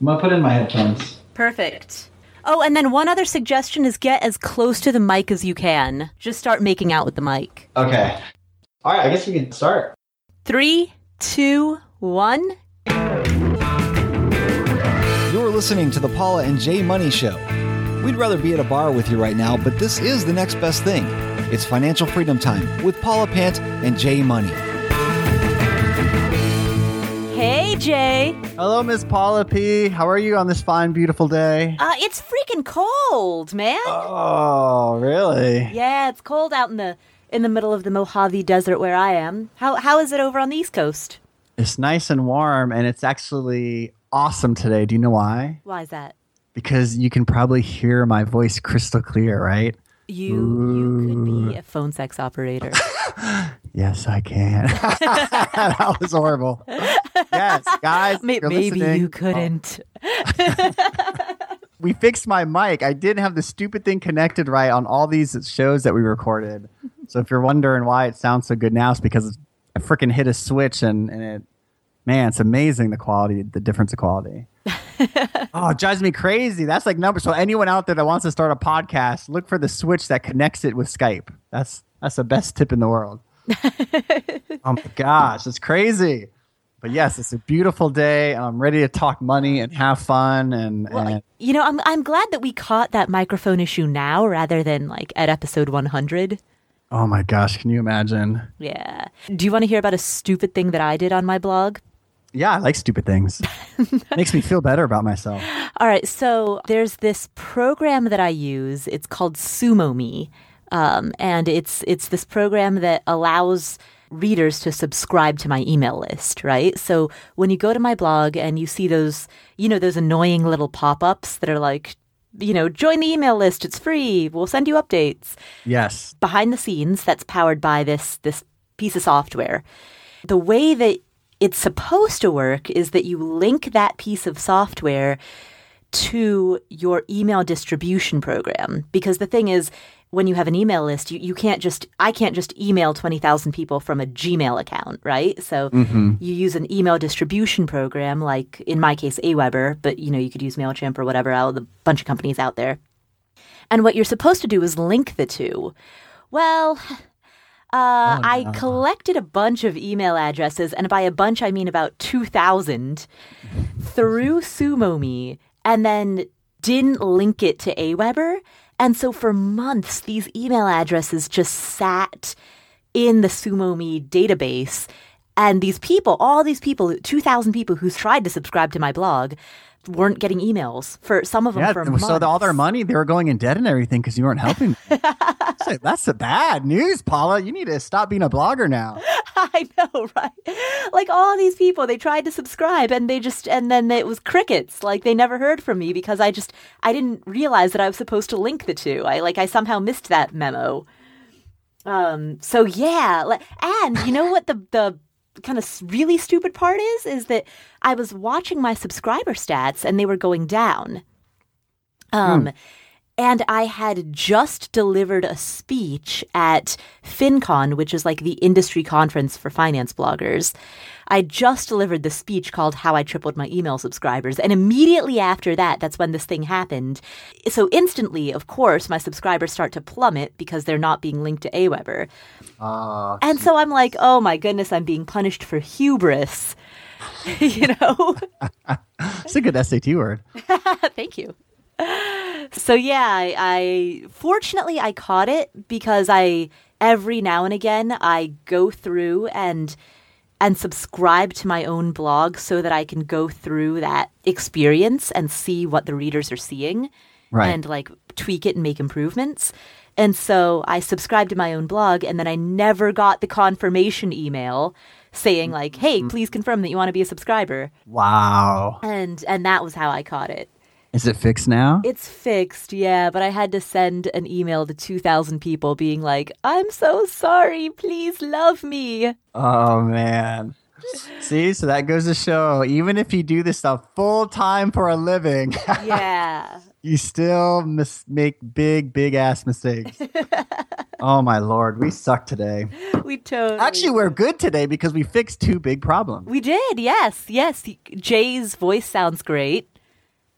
I'm gonna put in my headphones. Perfect. Oh, and then one other suggestion is get as close to the mic as you can. Just start making out with the mic. Okay. All right. I guess we can start. Three, two, one. You're listening to the Paula and Jay Money Show. We'd rather be at a bar with you right now, but this is the next best thing. It's financial freedom time with Paula Pant and Jay Money. Hey, Jay. Hello, Miss Paula P. How are you on this fine, beautiful day? Uh, it's freaking cold, man. Oh, really? Yeah, it's cold out in the in the middle of the Mojave Desert where I am. How how is it over on the East Coast? It's nice and warm, and it's actually awesome today. Do you know why? Why is that? Because you can probably hear my voice crystal clear, right? You you could be a phone sex operator. Yes, I can. that was horrible. Yes, guys. May- you're Maybe you oh. couldn't. We fixed my mic. I didn't have the stupid thing connected right on all these shows that we recorded. So if you're wondering why it sounds so good now, it's because I freaking hit a switch and, and it, man, it's amazing the quality, the difference of quality. oh, it drives me crazy. That's like number. So anyone out there that wants to start a podcast, look for the switch that connects it with Skype. That's that's the best tip in the world. oh my gosh, it's crazy. But yes, it's a beautiful day, and I'm ready to talk money and have fun. And, and You know, I'm I'm glad that we caught that microphone issue now rather than like at episode 100. oh my gosh, can you imagine? Yeah. Do you want to hear about a stupid thing that I did on my blog? Yeah, I like stupid things. Makes me feel better about myself. All right, so there's this program that I use. It's called SumoMe, um, and it's it's this program that allows readers to subscribe to my email list. Right. So when you go to my blog and you see those, you know, those annoying little pop-ups that are like, you know, join the email list. It's free. We'll send you updates. Yes. Behind the scenes, that's powered by this this piece of software. The way that it's supposed to work is that you link that piece of software to your email distribution program. Because the thing is, when you have an email list, you, you can't just, I can't just email 20,000 people from a Gmail account, right? So you use an email distribution program, like in my case, Aweber, but you know, you could use MailChimp or whatever, out a bunch of companies out there. And what you're supposed to do is link the two. Well, uh, I collected a bunch of email addresses, and by a bunch, I mean about 2,000 through SumoMe, and then didn't link it to Aweber. And so for months, these email addresses just sat in the SumoMe database. And these people, all these people, 2,000 people who's tried to subscribe to my blog, weren't getting emails for some of them Yeah. for So months. the- all their money, they were going in debt and everything because you weren't helping. them. That's the bad news, Paula. You need to stop being a blogger now. I know, right? Like all these people, they tried to subscribe and they just, and then it was crickets. Like they never heard from me because I just, I didn't realize that I was supposed to link the two. I like, I somehow missed that memo. Um, so yeah, and you know what the, the, kind of really stupid part is is that I was watching my subscriber stats and they were going down. Um and I had just delivered a speech at FinCon, which is like the industry conference for finance bloggers. I just delivered the speech called How I Tripled My Email Subscribers. And immediately after that, that's when this thing happened. So instantly, of course, my subscribers start to plummet because they're not being linked to Aweber. Ah, and so I'm like, oh my goodness, I'm being punished for hubris. you know? It's a good SAT word. Thank you. So yeah, I, I fortunately I caught it because I every now and again I go through and and subscribe to my own blog so that I can go through that experience and see what the readers are seeing Right. and like tweak it and make improvements. And so I subscribed to my own blog and then I never got the confirmation email saying like, "Hey, mm-hmm. please confirm that you want to be a subscriber." Wow. And and that was how I caught it. Is it fixed now? It's fixed, yeah, but I had to send an email to 2,000 people being like, I'm so sorry, please love me. Oh man. See, so that goes to show even if you do this stuff full time for a living, Yeah. you still mis- make big, big ass mistakes. oh my lord, we suck today. we totally. Actually, we're good today because we fixed two big problems. We did, yes, yes. Jay's voice sounds great.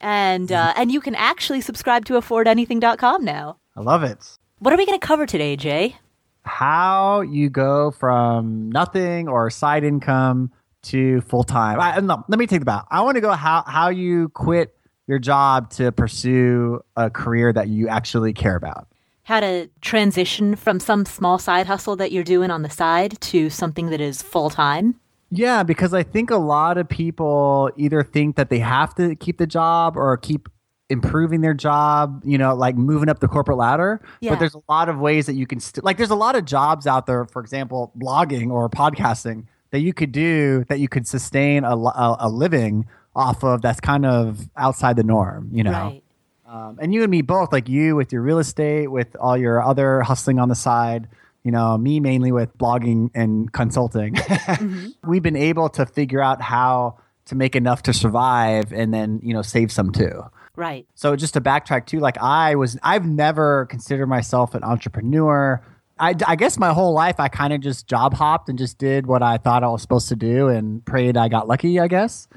And uh, and you can actually subscribe to affordanything.com now. I love it. What are we going to cover today, Jay? How you go from nothing or side income to full time. I no, let me take the back. I want to go how how you quit your job to pursue a career that you actually care about. How to transition from some small side hustle that you're doing on the side to something that is full time. Yeah, because I think a lot of people either think that they have to keep the job or keep improving their job, you know, like moving up the corporate ladder. Yeah. But there's a lot of ways that you can st- like there's a lot of jobs out there, for example, blogging or podcasting that you could do that you could sustain a, a, a living off of that's kind of outside the norm, you know. Right. Um, and you and me both, like you with your real estate, with all your other hustling on the side, you know, me mainly with blogging and consulting. We've been able to figure out how to make enough to survive and then, you know, save some too. Right. So just to backtrack too, like I was, I've never considered myself an entrepreneur. I, I guess my whole life I kind of just job hopped and just did what I thought I was supposed to do and prayed I got lucky, I guess.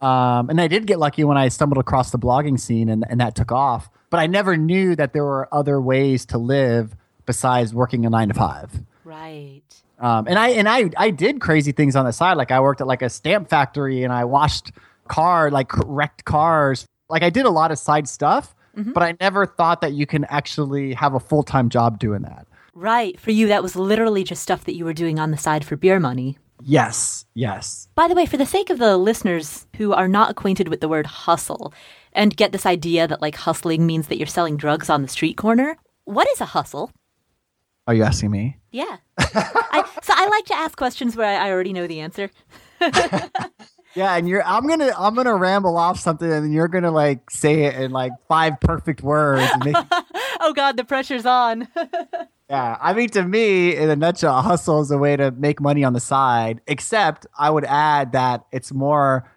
Um, and I did get lucky when I stumbled across the blogging scene and, and that took off. But I never knew that there were other ways to live besides working a nine to five. Right. Um, and I and I I did crazy things on the side. Like I worked at like a stamp factory and I washed car like wrecked cars. Like I did a lot of side stuff, but I never thought that you can actually have a full time job doing that. Right. For you, that was literally just stuff that you were doing on the side for beer money. Yes, yes. By the way, for the sake of the listeners who are not acquainted with the word hustle and get this idea that like hustling means that you're selling drugs on the street corner, what is a hustle? Are you asking me? Yeah. I, so I like to ask questions where I, I already know the answer. Yeah, and you're I'm gonna I'm gonna ramble off something and then you're gonna like say it in like five perfect words. Make, Oh God, the pressure's on. yeah, I mean to me, in a nutshell, a hustle is a way to make money on the side. Except I would add that it's more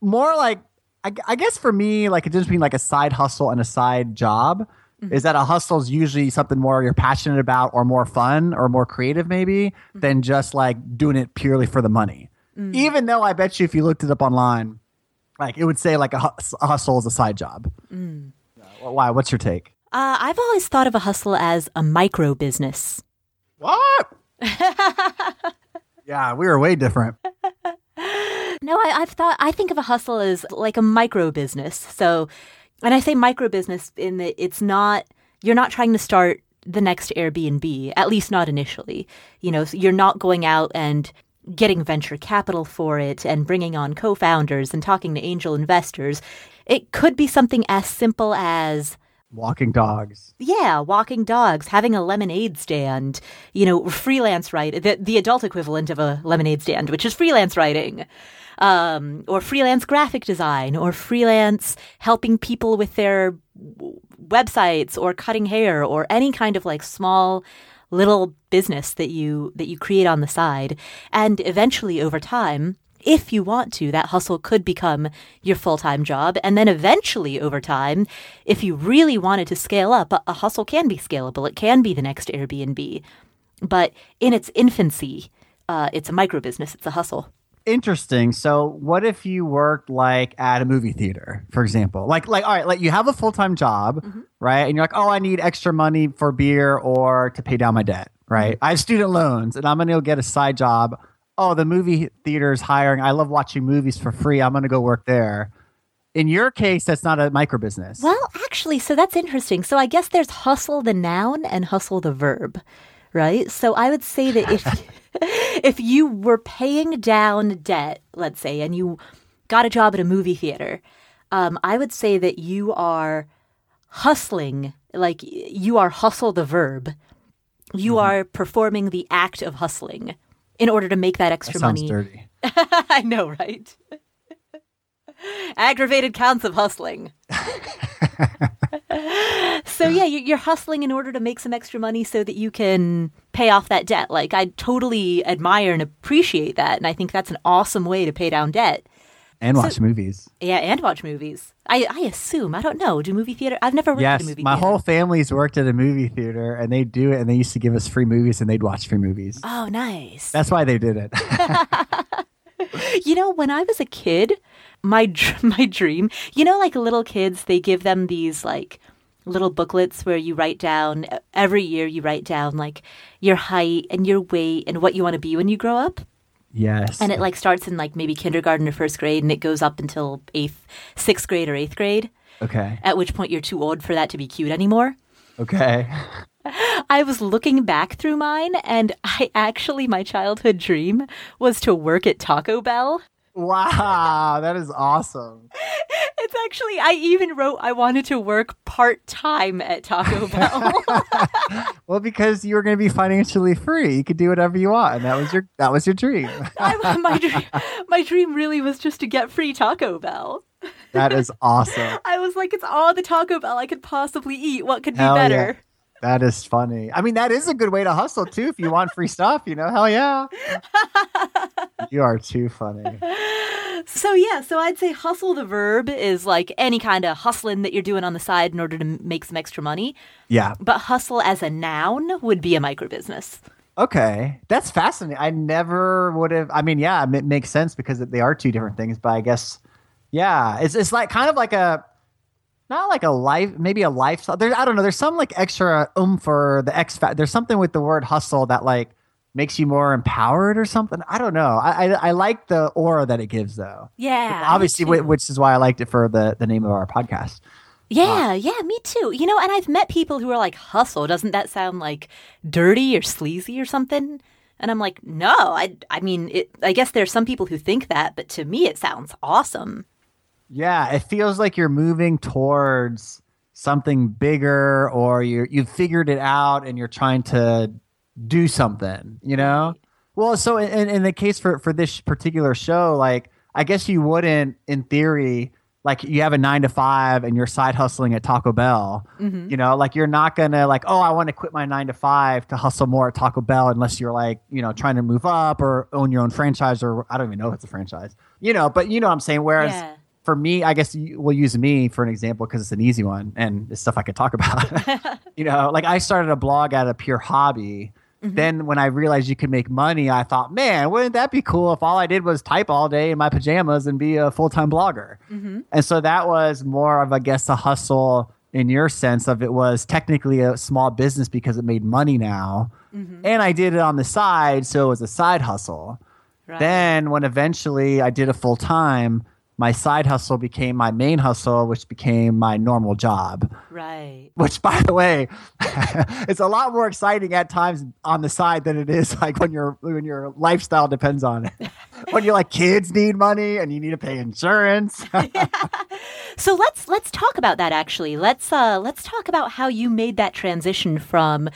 more like I, I guess for me, like it just between like a side hustle and a side job. Is that a hustle is usually something more you're passionate about or more fun or more creative maybe mm-hmm. than just like doing it purely for the money. Mm. Even though I bet you if you looked it up online, like it would say like a, hus- a hustle is a side job. Yeah, well, Why? What's your take? Uh, I've always thought of a hustle as a micro business. What? yeah, we were way different. No, I, I've thought I think of a hustle as like a micro business. So, and I say micro business in that it's not you're not trying to start the next Airbnb, at least not initially. You know, so you're not going out and getting venture capital for it and bringing on co-founders and talking to angel investors. It could be something as simple as Walking dogs. yeah, walking dogs, having a lemonade stand, you know, freelance write the, the adult equivalent of a lemonade stand, which is freelance writing, um, or freelance graphic design, or freelance helping people with their websites, or cutting hair, or any kind of like small little business that you that you create on the side, and eventually over time. If you want to, that hustle could become your full time job. And then eventually, over time, if you really wanted to scale up, a, hustle can be scalable. It can be the next Airbnb. But in its infancy, uh, it's a micro business, it's a hustle. Interesting. So, what if you worked like at a movie theater, for example? Like, like, all right, like you have a full time job, mm-hmm. right? And you're like, oh, I need extra money for beer or to pay down my debt, right? Mm-hmm. I have student loans, and I'm gonna go get a side job. Oh, the movie theater is hiring. I love watching movies for free. I'm gonna go work there. In your case, that's not a micro business. Well, actually, so that's interesting. So I guess there's hustle the noun and hustle the verb, right? So I would say that if if you were paying down debt, let's say, and you got a job at a movie theater, um, I would say that you are hustling, like you are hustle the verb. You are performing the act of hustling in order to make that That extra sounds money. dirty. I know, right? Aggravated counts of hustling. so yeah, you- you're hustling in order to make some extra money so that you can pay off that debt. Like I totally admire and appreciate that, and I think that's an awesome way to pay down debt. And watch movies. Yeah, and watch movies. I I assume I don't know. Do movie theater? I've never worked Yes, at a movie theater. my theater. whole family's worked at a movie theater, and they do it, and they used to give us free movies, and they'd watch free movies. Oh, nice. That's why they did it. You know, when I was a kid, my my dream. You know, like little kids, they give them these like little booklets where you write down every year. You write down like your height and your weight and what you want to be when you grow up. Yes. And it like starts in like maybe kindergarten or first grade, and it goes up until eighth, sixth grade or eighth grade. okay. At which point you're too old for that to be cute anymore. Okay. I was looking back through mine, and I actually my childhood dream was to work at Taco Bell. Wow, that is awesome. It's actually, I even wrote I wanted to work part time at Taco Bell. Well, because you were going to be financially free, you could do whatever you want, and that was your that was your dream. I, my, dream, my dream really was just to get free Taco Bell. That is awesome. I was like, it's all the Taco Bell I could possibly eat. What could be better? yeah. That is funny. I mean, that is a good way to hustle too. If you want free stuff, you know, hell yeah. you are too funny. So, yeah, so I'd say hustle the verb is like any kind of hustling that you're doing on the side in order to make some extra money. Yeah. But hustle as a noun would be a micro business. Okay, that's fascinating. I never would have. I mean, yeah, it makes sense because they are two different things. But I guess, yeah, it's it's like kind of like a not like a life, maybe a lifestyle. There, I don't know. There's some like extra oomph for the X factor. There's something with the word hustle that like makes you more empowered or something. I don't know. I I, I like the aura that it gives though. Yeah. Obviously, which is why I liked it for the the name of our podcast. Yeah, uh, yeah, me too. You know, and I've met people who are like, hustle, doesn't that sound like dirty or sleazy or something? And I'm like, no, I, I mean, it, I guess there's some people who think that, but to me, it sounds awesome. Yeah, it feels like you're moving towards something bigger or you you've figured it out and you're trying to do something, you know? Well, so in, in the case for, for this particular show, like I guess you wouldn't in theory like you have a nine to five and you're side hustling at Taco Bell, mm-hmm. you know, like you're not gonna like, oh, I want to quit my nine to five to hustle more at Taco Bell unless you're like, you know, trying to move up or own your own franchise or I don't even know if it's a franchise, you know, but you know what I'm saying? Whereas Yeah. For me, I guess we'll use me for an example because it's an easy one and it's stuff I could talk about. you know, like I started a blog out of pure hobby. Mm-hmm. Then when I realized you could make money, I thought, man, wouldn't that be cool if all I did was type all day in my pajamas and be a full time blogger? Mm-hmm. And so that was more of, I guess, a hustle in your sense of it was technically a small business because it made money now. Mm-hmm. And I did it on the side, so it was a side hustle. Right. Then, when eventually I did a full time, my side hustle became my main hustle, which became my normal job. Right. Which, by the way, it's a lot more exciting at times on the side than it is like when your when your lifestyle depends on it. when you're like kids need money and you need to pay insurance. So let's let's talk about that actually. Let's uh let's talk about how you made that transition from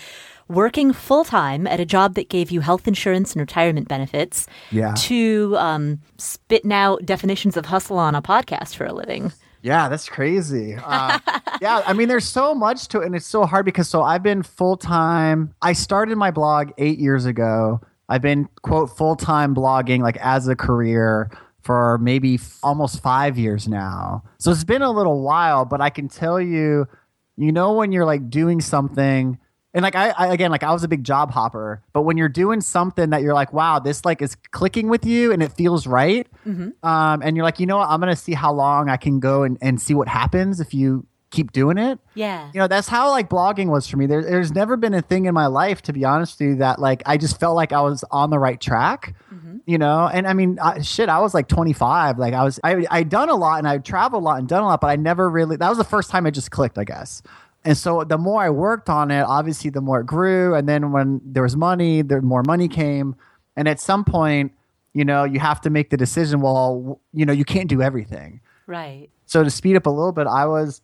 working full time at a job that gave you health insurance and retirement benefits Yeah. to um, spitting out definitions of hustle on a podcast for a living. Yeah, that's crazy. Uh, yeah, I mean, there's so much to it, and it's so hard because so I've been full time. I started my blog eight years ago. I've been quote full time blogging like as a career for maybe f- almost five years now. So it's been a little while, but I can tell you, you know, when you're like doing something. And like I, I again like I was a big job hopper, but when you're doing something that you're like, wow, this like is clicking with you and it feels right, um, and you're like, you know what, I'm gonna see how long I can go and, and see what happens if you keep doing it. Yeah. You know, that's how like blogging was for me. There, there's never been a thing in my life, to be honest with you, that like I just felt like I was on the right track. You know, and I mean, I, shit, I was like 25. Like I was, I I done a lot and I traveled a lot and done a lot, but I never really. That was the first time it just clicked, I guess. And so the more I worked on it, obviously the more it grew. And then when there was money, the more money came. And at some point, you know, you have to make the decision. Well, you know, you can't do everything. Right. So to speed up a little bit, I was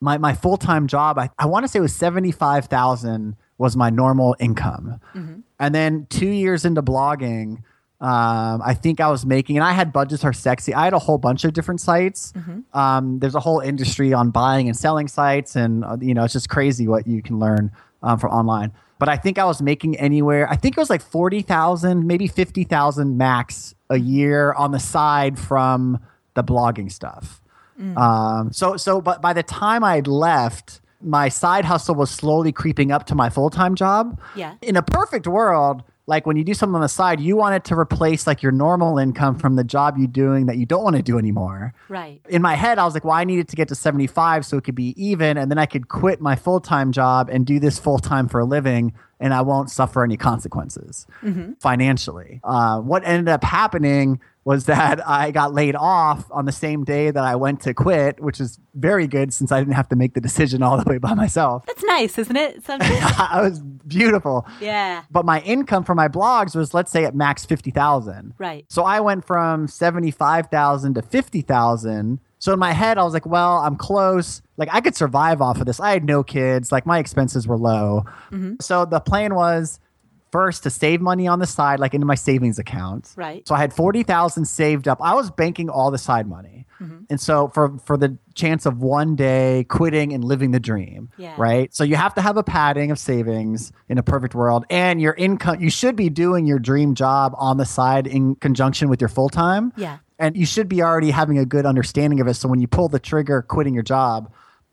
my my full time job. I, I want to say it was seventy five thousand was my normal income, mm-hmm. and then two years into blogging, um, I think I was making, and I had budgets are sexy. I had a whole bunch of different sites. Um, there's a whole industry on buying and selling sites, and uh, you know it's just crazy what you can learn um, from online. But I think I was making anywhere. I think it was like forty thousand, maybe fifty thousand max a year on the side from the blogging stuff. Um, so so but by the time I had left, my side hustle was slowly creeping up to my full time job. Yeah. In a perfect world, like when you do something on the side, you want it to replace like your normal income from the job you're doing that you don't want to do anymore. Right. In my head, I was like, well, I needed to get to 75 so it could be even. And then I could quit my full time job and do this full time for a living and I won't suffer any consequences financially. Uh, what ended up happening was that I got laid off on the same day that I went to quit, which is very good since I didn't have to make the decision all the way by myself. That's nice, isn't it? I was beautiful. yeah. But my income from my blogs was, let's say, at max 50,000. Right. So I went from 75,000 to 50,000. So in my head, I was like, well, I'm close. Like I could survive off of this. I had no kids. Like my expenses were low. Mm-hmm. So the plan was first to save money on the side, like into my savings account. Right. So I had 40,000 saved up. I was banking all the side money. Mm-hmm. And so for for the chance of one day quitting and living the dream, Yeah. right? So you have to have a padding of savings in a perfect world and your income you should be doing your dream job on the side in conjunction with your full time. Yeah. And you should be already having a good understanding of it so when you pull the trigger quitting your job,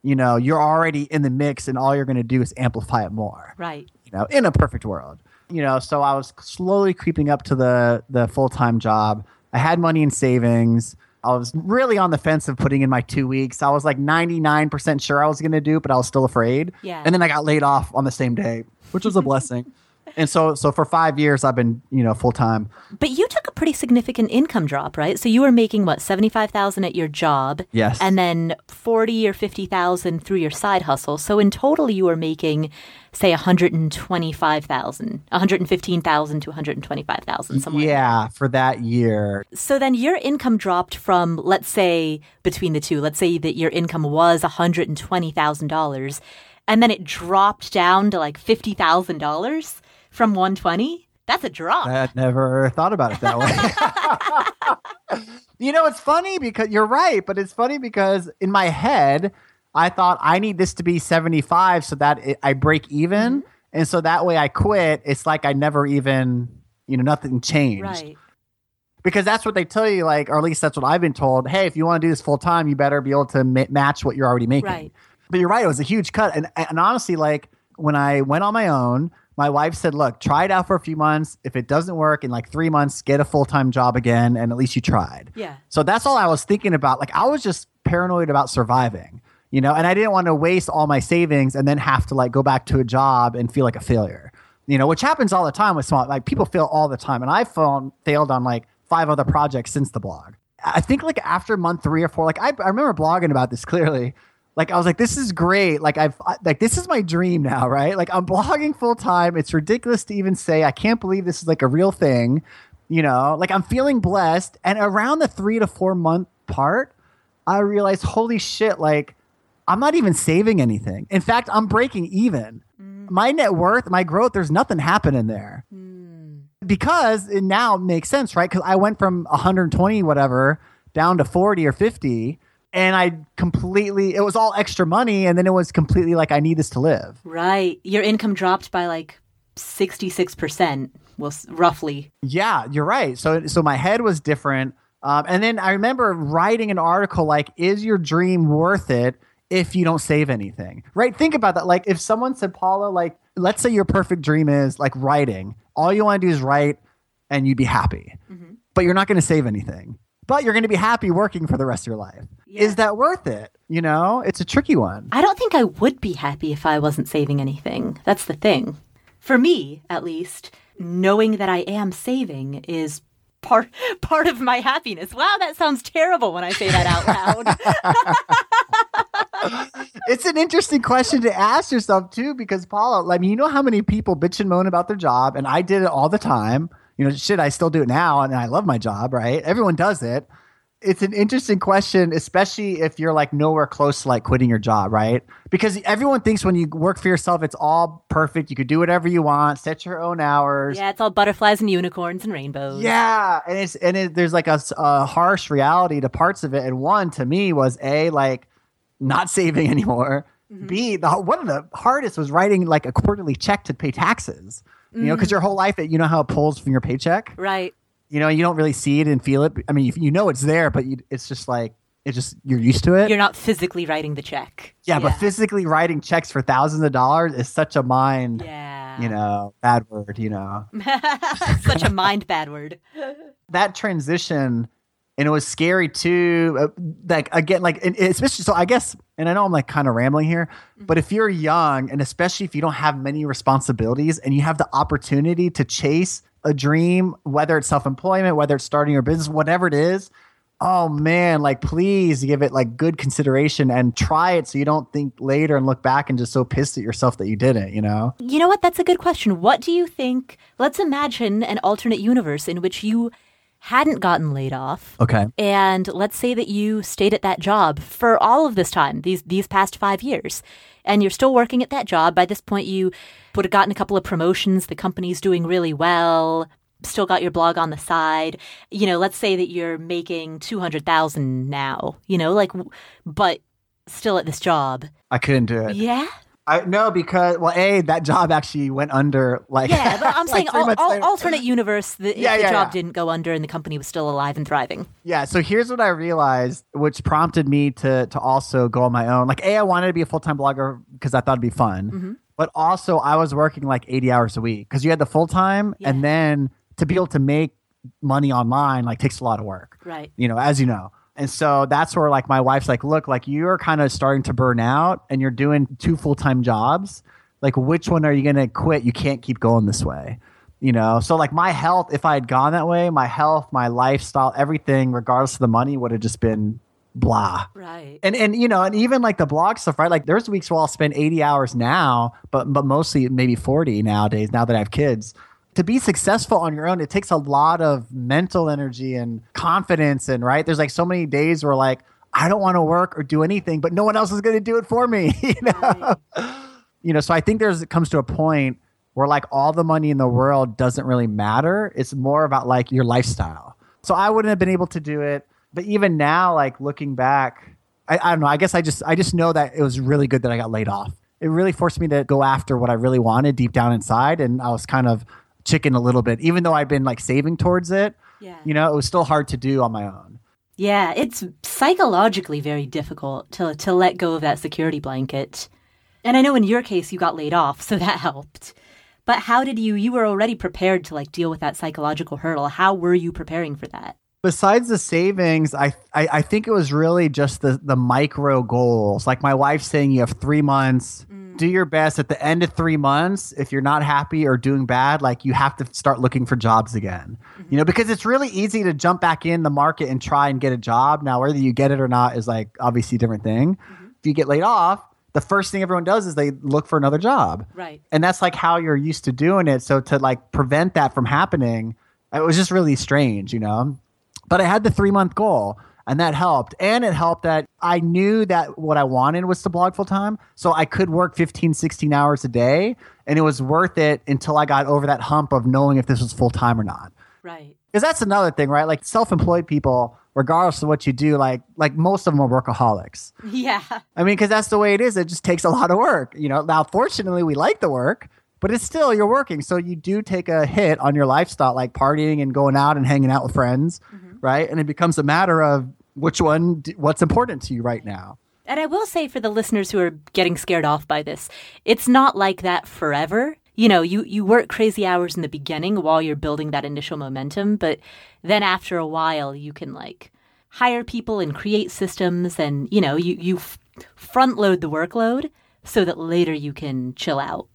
you know, you're already in the mix and all you're going to do is amplify it more Right. you know, in a perfect world. You know, so I was slowly creeping up to the the full time job. I had money in savings. I was really on the fence of putting in my two weeks. I was like 99% sure I was going to do, but I was still afraid. Yeah. And then I got laid off on the same day, which was a blessing. And so, so for five years, I've been, you know, full time. But you took a pretty significant income drop, right? So you were making what, 75,000 at your job? Yes. And then 40 or 50,000 through your side hustle. So in total you were making say 125,000, 115,000 to 125,000 somewhere. Yeah, for that year. So then your income dropped from let's say between the two, let's say that your income was $120,000 and then it dropped down to like $50,000 from 120. That's a drop. I never thought about it that way. you know, it's funny because you're right, but it's funny because in my head, I thought I need this to be 75 so that it, I break even. Mm-hmm. And so that way I quit. It's like I never even, you know, nothing changed. right. Because that's what they tell you, like, or at least that's what I've been told. Hey, if you want to do this full time, you better be able to ma- match what you're already making. Right. But you're right; it was a huge cut. And and honestly, like when I went on my own, my wife said, "Look, try it out for a few months. If it doesn't work in like three months, get a full time job again, and at least you tried." Yeah. So that's all I was thinking about. Like I was just paranoid about surviving, you know, and I didn't want to waste all my savings and then have to like go back to a job and feel like a failure, you know, which happens all the time with small. Like people fail all the time, and I've failed failed on like five other projects since the blog. I think like after month three or four, like I, I remember blogging about this clearly. Like I was like, this is great. Like I've like this is my dream now, right? Like I'm blogging full time. It's ridiculous to even say. I can't believe this is like a real thing. You know, like I'm feeling blessed. And around the three to four month part, I realized, holy shit, like I'm not even saving anything. In fact, I'm breaking even. My net worth, my growth, there's nothing happening there because it now makes sense, right? Because I went from 120 whatever down to 40 or 50, and I completely it was all extra money, and then it was completely like I need this to live. Right. Your income dropped by like 66%, well, roughly. Yeah, you're right. So so my head was different, um, and then I remember writing an article like, "Is your dream worth it?" If you don't save anything, right? Think about that. Like, if someone said, Paula, like, let's say your perfect dream is like writing. All you want to do is write and you'd be happy, mm-hmm. but you're not going to save anything. But you're going to be happy working for the rest of your life. Yeah. Is that worth it? You know, it's a tricky one. I don't think I would be happy if I wasn't saving anything. That's the thing. For me, at least, knowing that I am saving is part part of my happiness. Wow, that sounds terrible when I say that out loud. it's an interesting question to ask yourself too, because Paula, I mean, you know how many people bitch and moan about their job, and I did it all the time. You know, shit, I still do it now, and I love my job, right? Everyone does it. It's an interesting question, especially if you're like nowhere close to like quitting your job, right? Because everyone thinks when you work for yourself, it's all perfect. You could do whatever you want, set your own hours. yeah, it's all butterflies and unicorns and rainbows. Yeah, and it's and it, there's like a harsh reality to parts of it, and one to me was a like not saving anymore. Mm-hmm. B the one of the hardest was writing like a quarterly check to pay taxes. You know, because mm. your whole life, you know how it pulls from your paycheck. Right. You know, you don't really see it and feel it. I mean, you, you know it's there, but you, it's just like it's just you're used to it. You're not physically writing the check. yeah, but physically writing checks for thousands of dollars is such a mind Yeah. Yeah. You know, bad word, you know. Such a mind bad word. that transition and it was scary too uh, like again like especially so i guess and i know i'm like kind of rambling here but if you're young and especially if you don't have many responsibilities and you have the opportunity to chase a dream whether it's self-employment whether it's starting your business whatever it is oh man like please give it like good consideration and try it so you don't think later and look back and just so pissed at yourself that you didn't you know You know what? That's a good question. What do you think? Let's imagine an alternate universe in which you hadn't gotten laid off. okay And let's say that you stayed at that job for all of this time, these these past five years, and you're still working at that job. By this point, you would have gotten a couple of promotions. The company's doing really well. Still got your blog on the side. You know, let's say that you're making two hundred thousand now. You know, like, but still at this job. i couldn't do it Yeah, I no because well, a that job actually went under like yeah. But I'm like saying three al- al- alternate universe. The, Yeah, the yeah, job yeah. didn't go under and the company was still alive and thriving. Yeah, so here's what I realized, which prompted me to to also go on my own. Like, a I wanted to be a full time blogger because I thought it'd be fun, Mm-hmm. but also I was working like 80 hours a week because you had the full time, Yeah. and then to be able to make money online like takes a lot of work. Right. you know, as you know. And so that's where like my wife's like, look, like you're kind of starting to burn out and you're doing two full time jobs. Like, which one are you going to quit? You can't keep going this way. You know, so like my health, if I had gone that way, my health, my lifestyle, everything, regardless of the money, would have just been blah. Right. And and you know, and even like the blog stuff, right? Like there's weeks where I'll spend 80 hours now, but but mostly maybe 40 nowadays, now that I have kids. To be successful on your own, it takes a lot of mental energy and confidence and right? There's like so many days where like I don't want to work or do anything, but no one else is going to do it for me, you know. You know, so I think there's it comes to a point where like all the money in the world doesn't really matter. It's more about like your lifestyle. So I wouldn't have been able to do it. But even now, like looking back, I, I don't know. I guess I just I just know that it was really good that I got laid off. It really forced me to go after what I really wanted deep down inside, and I was kind of chicken a little bit, even though I've been like saving towards it. Yeah. You know, it was still hard to do on my own. Yeah, it's psychologically very difficult to to let go of that security blanket. And I know in your case you got laid off, so that helped. But how did you you were already prepared to like deal with that psychological hurdle. How were you preparing for that? besides the savings, I, I I think it was really just the the micro goals. Like my wife saying, you have three months. Mm. Do your best. At the end of three months, if you're not happy or doing bad, like you have to start looking for jobs again. Mm-hmm. You know, because it's really easy to jump back in the market and try and get a job. Now, whether you get it or not is like obviously a different thing. Mm-hmm. If you get laid off, the first thing everyone does is they look for another job Right. and that's like how you're used to doing it so to like prevent that from happening it was just really strange you know but i had the three month goal and that helped and it helped that i knew that what i wanted was to blog full time so i could work 15 16 hours a day and it was worth it until i got over that hump of knowing if this was full time or not Right. because that's another thing right like self-employed people regardless of what you do like like most of them are workaholics Yeah. I mean, because that's the way it is. It just takes a lot of work. You know, now fortunately we like the work, but it's still you're working. So you do take a hit on your lifestyle, like partying and going out and hanging out with friends, mm-hmm. Right? And it becomes a matter of which one, what's important to you right now. And I will say for the listeners who are getting scared off by this, it's not like that forever. You know, you, you work crazy hours in the beginning while you're building that initial momentum, but then after a while, you can like hire people and create systems and, you know, you, you front load the workload so that later you can chill out.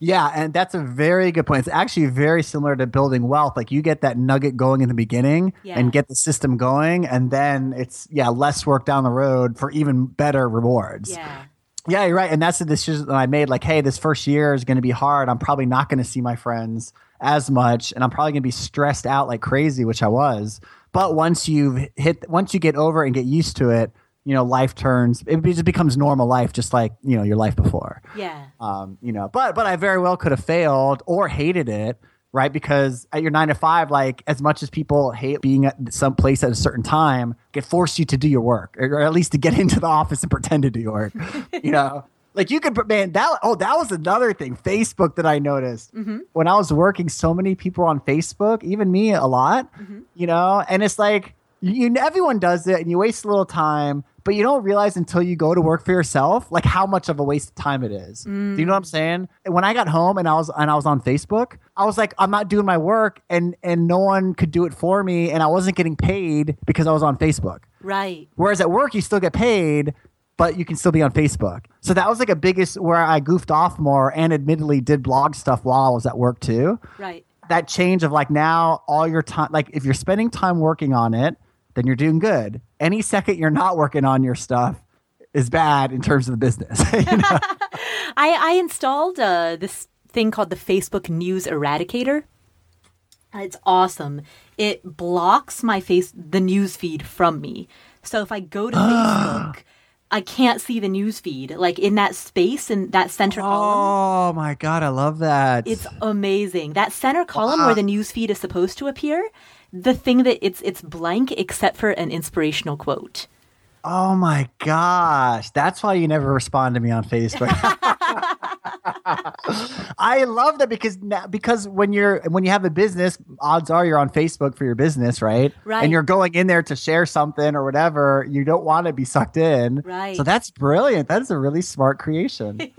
Yeah, and that's a very good point. It's actually very similar to building wealth. Like you get that nugget going in the beginning Yeah. and get the system going, and then it's yeah less work down the road for even better rewards. Yeah. Yeah, you're right. And that's the decision that I made. Like, hey, this first year is going to be hard. I'm probably not going to see my friends as much, and I'm probably going to be stressed out like crazy, which I was. But once you've hit, once you get over and get used to it, you know, life turns. It just becomes normal life, just like you know your life before. Yeah. Um, you know, but but I very well could have failed or hated it, right? Because at your nine to five, like as much as people hate being at some place at a certain time, it forced you to do your work, or at least to get into the office and pretend to do your work. you know, like you could, man. That oh, that was another thing. Facebook that I noticed when I was working. So many people on Facebook, even me, a lot. You know, and it's like you everyone does it and you waste a little time but you don't realize until you go to work for yourself like how much of a waste of time it is. Do you know what I'm mm. saying? When I got home and I was and I was on Facebook, I was like, I'm not doing my work, and and no one could do it for me, and I wasn't getting paid because I was on Facebook. Right. Whereas at work, you still get paid, but you can still be on Facebook. So that was like a biggest where I goofed off more and admittedly did blog stuff while I was at work too. Right. That change of like now all your time, like if you're spending time working on it, then you're doing good. Any second you're not working on your stuff is bad in terms of the business. I, I installed uh, this thing called the Facebook News Eradicator. It's awesome. It blocks my face the news feed from me. So if I go to Facebook, I can't see the news feed. Like in that space in that center column. Oh my god, I love that. It's amazing. That center column where the news feed is supposed to appear, the thing that it's it's blank except for an inspirational quote. oh my gosh, that's why you never respond to me on Facebook. I love that because now, because when you're when you have a business, odds are you're on Facebook for your business, right? Right. And you're going in there to share something or whatever. You don't want to be sucked in, Right. So that's brilliant. That is a really smart creation.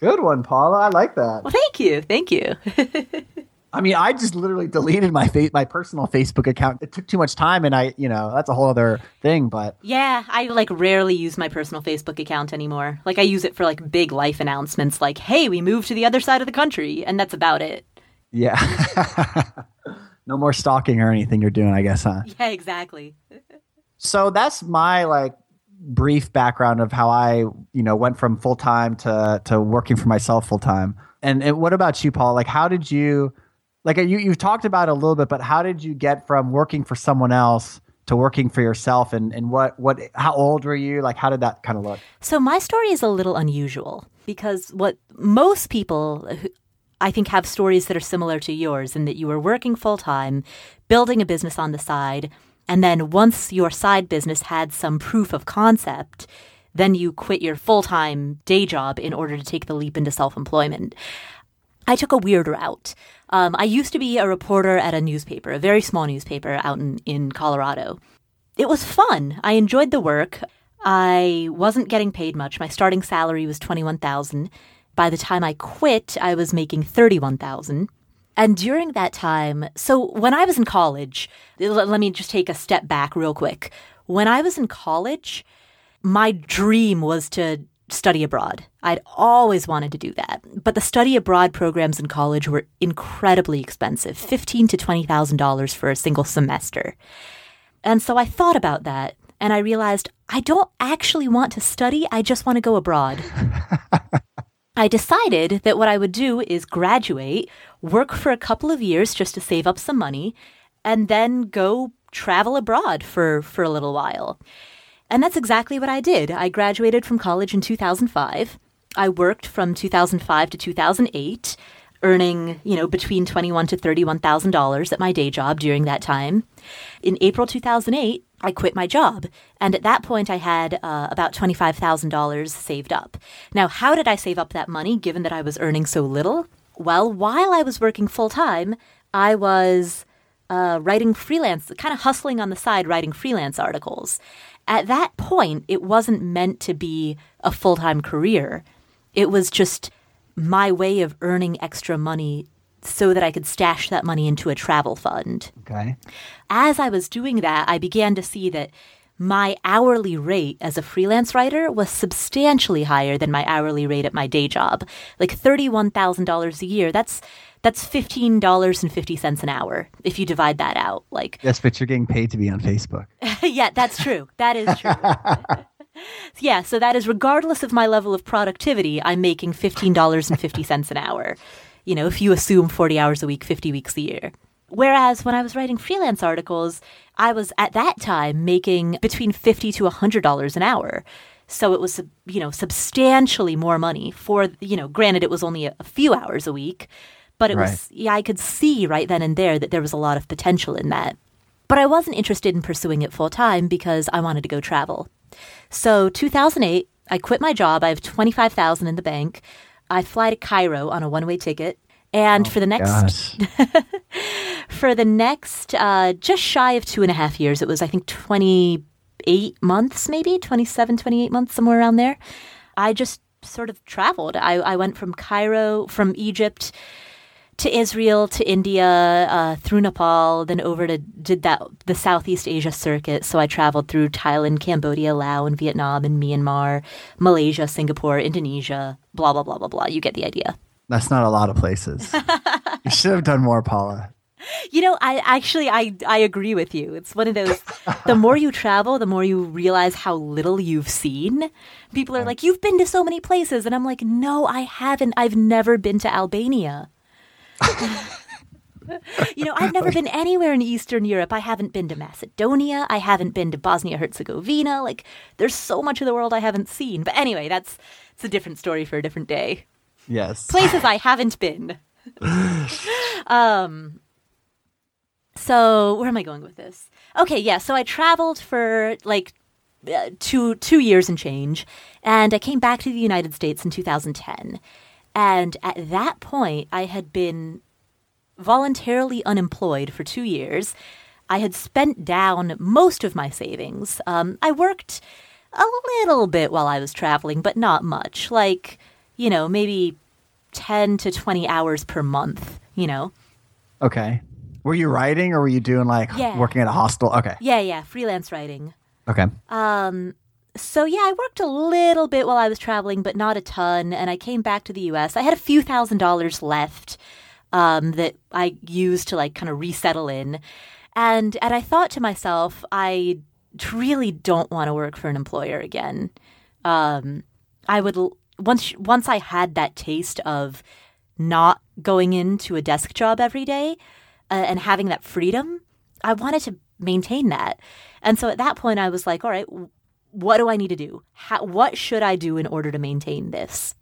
Good one, Paula. I like that. Well, thank you. Thank you. I mean, I just literally deleted my fa- my personal Facebook account. It took too much time, and I, you know, that's a whole other thing. But Yeah, I like rarely use my personal Facebook account anymore. Like I use it for like big life announcements like, "Hey, we moved to the other side of the country." And that's about it. yeah, no more stalking or anything you're doing, I guess, huh? Yeah, exactly. So that's my like brief background of how I, you know, went from full time to to working for myself full time. And, and what about you, Paul? Like, how did you, like, you you've talked about a little bit, but how did you get from working for someone else to working for yourself? And and what what how old were you? Like, how did that kind of look? So my story is a little unusual because what most people I think have stories that are similar to yours in that you were working full time, building a business on the side, and then once your side business had some proof of concept, then you quit your full time day job in order to take the leap into self employment. I took a weird route. Um, I used to be a reporter at a newspaper, a very small newspaper out in, in Colorado. It was fun. I enjoyed the work. I wasn't getting paid much. My starting salary was 21000 By the time I quit, I was making 31000 And during that time, so when I was in college, let, let me just take a step back real quick. When I was in college, my dream was to study abroad. I'd always wanted to do that. But the study abroad programs in college were incredibly expensive, fifteen to twenty thousand dollars for a single semester. And so I thought about that and I realized I don't actually want to study, I just want to go abroad. I decided that what I would do is graduate, work for a couple of years just to save up some money, and then go travel abroad for, for a little while. And that's exactly what I did. I graduated from college in 2005. I worked from 2005 to 2008, earning, you know, between 21 to $31,000 at my day job during that time. In April 2008, I quit my job. And at that point, I had uh, about $25,000 saved up. Now, how did I save up that money given that I was earning so little? Well, while I was working full time, I was uh, writing freelance, kind of hustling on the side, writing freelance articles. At that point, it wasn't meant to be a full time career. It was just my way of earning extra money so that I could stash that money into a travel fund. Okay. As I was doing that, I began to see that my hourly rate as a freelance writer was substantially higher than my hourly rate at my day job. Like $31,000 a year. That's that's $15.50 an hour if you divide that out. Like Yes, but you're getting paid to be on Facebook. yeah, that's true. That is true. yeah, so that is regardless of my level of productivity, I'm making $15.50 an hour. You know, if you assume 40 hours a week, 50 weeks a year. Whereas when I was writing freelance articles, I was at that time making between 50 to $100 an hour. So it was, you know, substantially more money for, you know, granted it was only a few hours a week, but it was, yeah, I could see right then and there that there was a lot of potential in that. But I wasn't interested in pursuing it full time because I wanted to go travel. So 2008, I quit my job. I have 25,000 in the bank. I fly to Cairo on a one-way ticket. And for the next for the next uh, just shy of two and a half years, it was I think 28 months, maybe 27, 28 months, somewhere around there. I just sort of traveled. I, I went from Cairo, from Egypt to Israel, to India, uh, through Nepal, then over to did that the Southeast Asia circuit. So I traveled through Thailand, Cambodia, Laos, and Vietnam, and Myanmar, Malaysia, Singapore, Indonesia, blah blah blah blah blah. You get the idea. That's not a lot of places. you should have done more, Paula. You know, I actually I I agree with you. It's one of those the more you travel, the more you realize how little you've seen. People are like, "You've been to so many places." And I'm like, "No, I haven't. I've never been to Albania." You know, I've never been anywhere in Eastern Europe. I haven't been to Macedonia. I haven't been to Bosnia Herzegovina. Like, there's so much of the world I haven't seen. But anyway, that's it's a different story for a different day. Yes. Places I haven't been. um. So where am I going with this? Okay, yeah. So I traveled for like uh, two two years and change, and I came back to the United States in 2010. And at that point, I had been voluntarily unemployed for two years. I had spent down most of my savings. Um, I worked a little bit while I was traveling, but not much. Like, you know, maybe 10 to 20 hours per month, you know? Okay. Were you writing or were you doing like Yeah. working at a hostel? Okay. Yeah, yeah, freelance writing. Okay. Um, so yeah, I worked a little bit while I was traveling, but not a ton. And I came back to the U.S. I had a few thousand dollars left um, that I used to like kind of resettle in, and and I thought to myself, I really don't want to work for an employer again. Um, I would once once I had that taste of not going into a desk job every day uh, and having that freedom, I wanted to maintain that. And so at that point, I was like, all right, what do I need to do? How, what should I do in order to maintain this?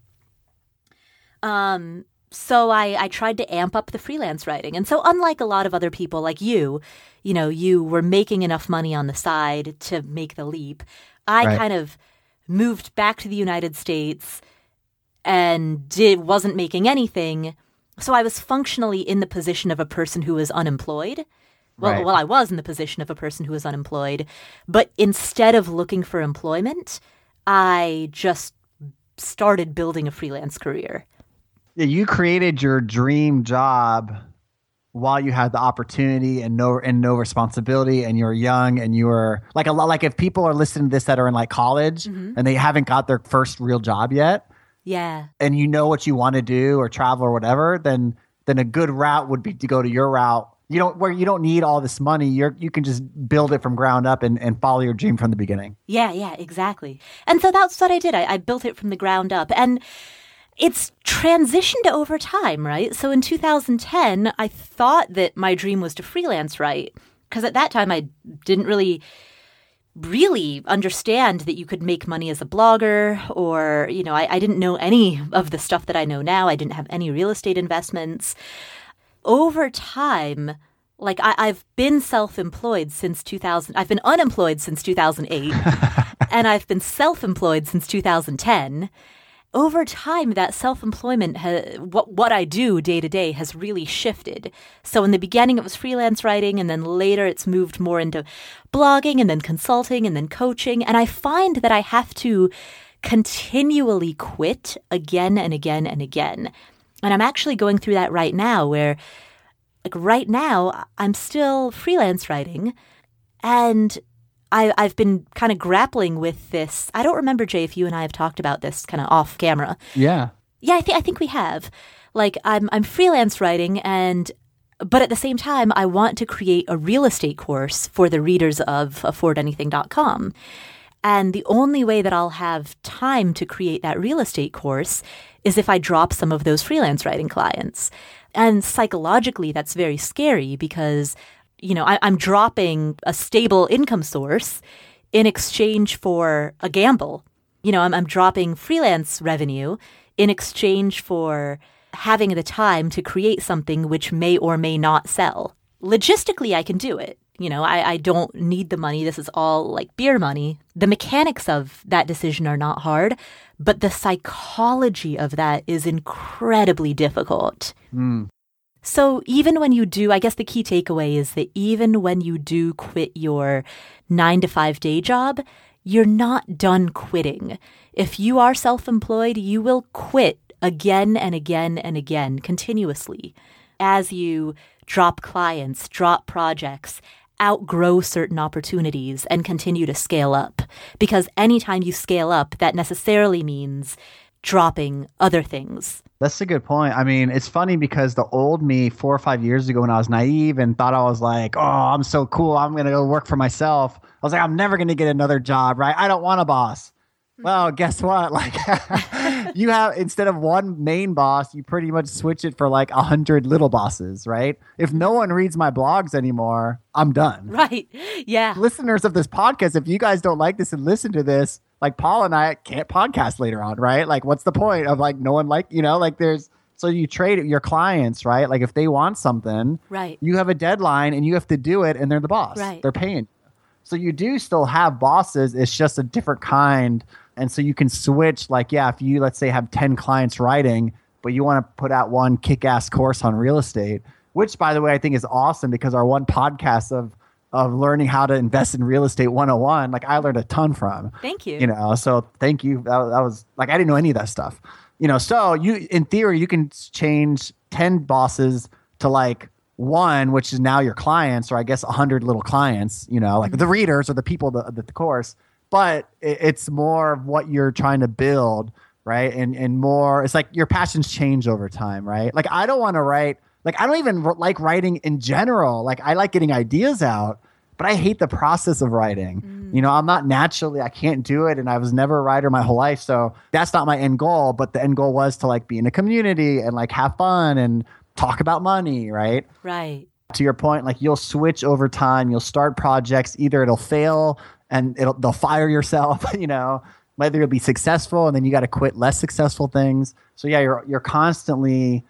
Um, so I, I tried to amp up the freelance writing. And so, unlike a lot of other people like you, you know, you were making enough money on the side to make the leap. I Right. kind of moved back to the United States and did wasn't making anything. So I was functionally in the position of a person who was unemployed. Well, Right. well, I was in the position of a person who was unemployed, but instead of looking for employment, I just started building a freelance career. Yeah, you created your dream job while you had the opportunity and no and no responsibility and you're young and you were like a lot like if people are listening to this that are in like college Mm-hmm. and they haven't got their first real job yet Yeah. and you know what you want to do or travel or whatever then then a good route would be to go to your route you don't where you don't need all this money you're you can just build it from ground up and, and follow your dream from the beginning Yeah, yeah, exactly. And so that's what I did. I, I built it from the ground up. And it's transitioned over time, right? So in 2010, I thought that my dream was to freelance write. Because at that time, I didn't really really understand that you could make money as a blogger or you know I, I didn't know any of the stuff that i know now i didn't have any real estate investments over time like I, i've been self-employed since 2000 i've been unemployed since 2008 and i've been self-employed since 2010 over time that self-employment ha- what what I do day to day has really shifted. So in the beginning it was freelance writing and then later it's moved more into blogging and then consulting and then coaching and I find that I have to continually quit again and again and again. And I'm actually going through that right now where like right now I'm still freelance writing and I, I've been kind of grappling with this. I don't remember, Jay, if you and I have talked about this kind of off camera. yeah Yeah, I think I think we have. Like I'm I'm freelance writing and but at the same time I want to create a real estate course for the readers of affordanything.com. And the only way that I'll have time to create that real estate course is if I drop some of those freelance writing clients. And psychologically that's very scary because you know, I, I'm dropping a stable income source in exchange for a gamble. You know, I'm, I'm dropping freelance revenue in exchange for having the time to create something which may or may not sell. Logistically, I can do it. You know, I, I don't need the money. This is all like beer money. The mechanics of that decision are not hard, but the psychology of that is incredibly difficult. Hmm. So even when you do, I guess the key takeaway is that even when you do quit your nine to five day job, you're not done quitting. If you are self employed, you will quit again and again and again continuously as you drop clients, drop projects, outgrow certain opportunities, and continue to scale up. Because anytime you scale up, that necessarily means dropping other things. That's a good point. I mean, it's funny because the old me four or five years ago when I was naive and thought I was like, oh, I'm so cool. I'm going to go work for myself. I was like, I'm never going to get another job, right? I don't want a boss. Well, guess what? Like, you have instead of one main boss, you pretty much switch it for like a hundred little bosses, right? If no one reads my blogs anymore, I'm done. Right. Yeah. Listeners of this podcast, if you guys don't like this and listen to this, like Paul and I can't podcast later on, right? Like, what's the point of like no one like you know like there's so you trade your clients, right? Like if they want something, Right. you have a deadline and you have to do it, and they're the boss. Right. They're paying. So you do still have bosses. It's just a different kind. And so you can switch. Like, yeah, if you let's say have ten clients writing, but you want to put out one kick-ass course on real estate, which by the way I think is awesome because our one podcast of of learning how to invest in real estate 101 like i learned a ton from Thank you. you know so thank you that, that was like i didn't know any of that stuff you know so you in theory you can change 10 bosses to like one which is now your clients or i guess 100 little clients you know like the mm-hmm. readers or the people that the, the course but it's more of what you're trying to build right and and more it's like your passions change over time right like i don't want to write like i don't even like writing in general like i like getting ideas out but I hate the process of writing. You know, I'm not naturally, I can't do it. And I was never a writer my whole life. So that's not my end goal. But the end goal was to like be in a community and like have fun and talk about money, right? Right. To your point, like you'll switch over time, you'll start projects, either it'll fail and it'll they'll fire yourself, you know, whether you'll be successful and then you got to quit less successful things. So yeah, you're you're constantly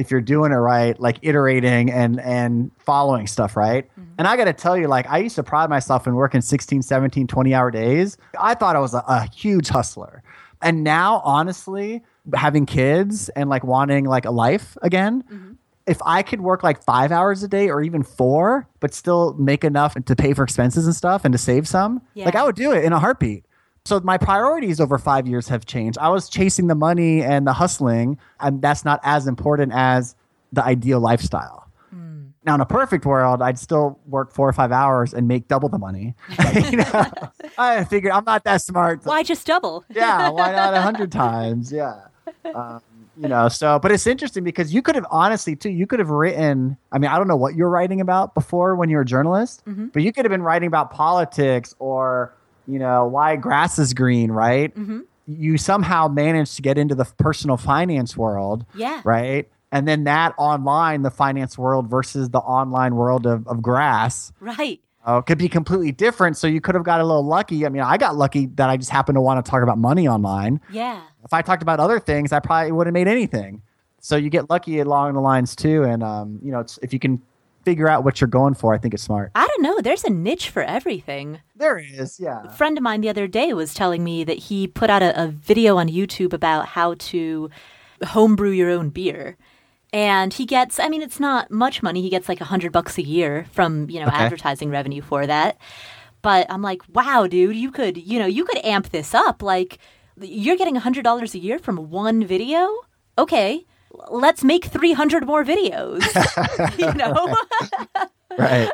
if you're doing it right, like iterating and and following stuff, right? Mm-hmm. And I got to tell you, like I used to pride myself in working 16, 17, 20 hour days. I thought I was a, a huge hustler. And now, honestly, having kids and like wanting like a life again, mm-hmm. If I could work like five hours a day or even four, but still make enough to pay for expenses and stuff and to save some, like I would do it in a heartbeat. So my priorities over five years have changed. I was chasing the money and the hustling, and that's not as important as the ideal lifestyle. Now, in a perfect world, I'd still work four or five hours and make double the money. you know? I figured I'm not that smart. Why just double? yeah, why not a hundred times? Yeah. Um, you know, so but it's interesting because you could have honestly too, you could have written. I mean, I don't know what you're writing about before when you're a journalist, mm-hmm. but you could have been writing about politics or you know why grass is green, right? Mm-hmm. You somehow managed to get into the personal finance world, Yeah. right? And then that online, the finance world versus the online world of, of grass, Right. Uh, could be completely different. So you could have got a little lucky. I mean, I got lucky that I just happened to want to talk about money online. Yeah. If I talked about other things, I probably wouldn't have made anything. So you get lucky along the lines too. And, um, you know, it's, if you can figure out what you're going for, I think it's smart. I don't know. There's a niche for everything. There is, yeah. A friend of mine the other day was telling me that he put out a, a video on YouTube about how to homebrew your own beer. And he gets, I mean, it's not much money. He gets like a hundred bucks a year from, you know, Okay. advertising revenue for that. But I'm like, wow, dude, you could, you know, you could amp this up. Like, you're getting a hundred dollars a year from one video. Okay, let's make 300 more videos, you know? Right.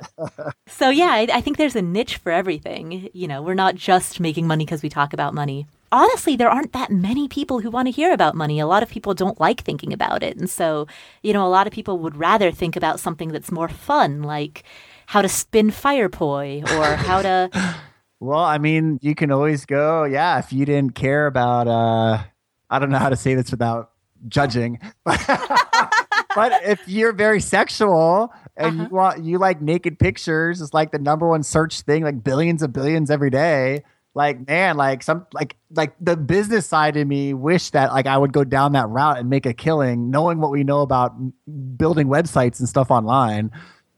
So yeah, I, I think there's a niche for everything. You know, we're not just making money because we talk about money. Honestly, there aren't that many people who want to hear about money. A lot of people don't like thinking about it. And so, you know, a lot of people would rather think about something that's more fun, like how to spin fire poi or how to Well, I mean, you can always go, yeah, if you didn't care about uh I don't know how to say this without judging. but if you're very sexual and you want you like naked pictures, it's like the number one search thing, like billions of billions every day. Like, man, like some like like the business side of me wish that like I would go down that route and make a killing, knowing what we know about building websites and stuff online.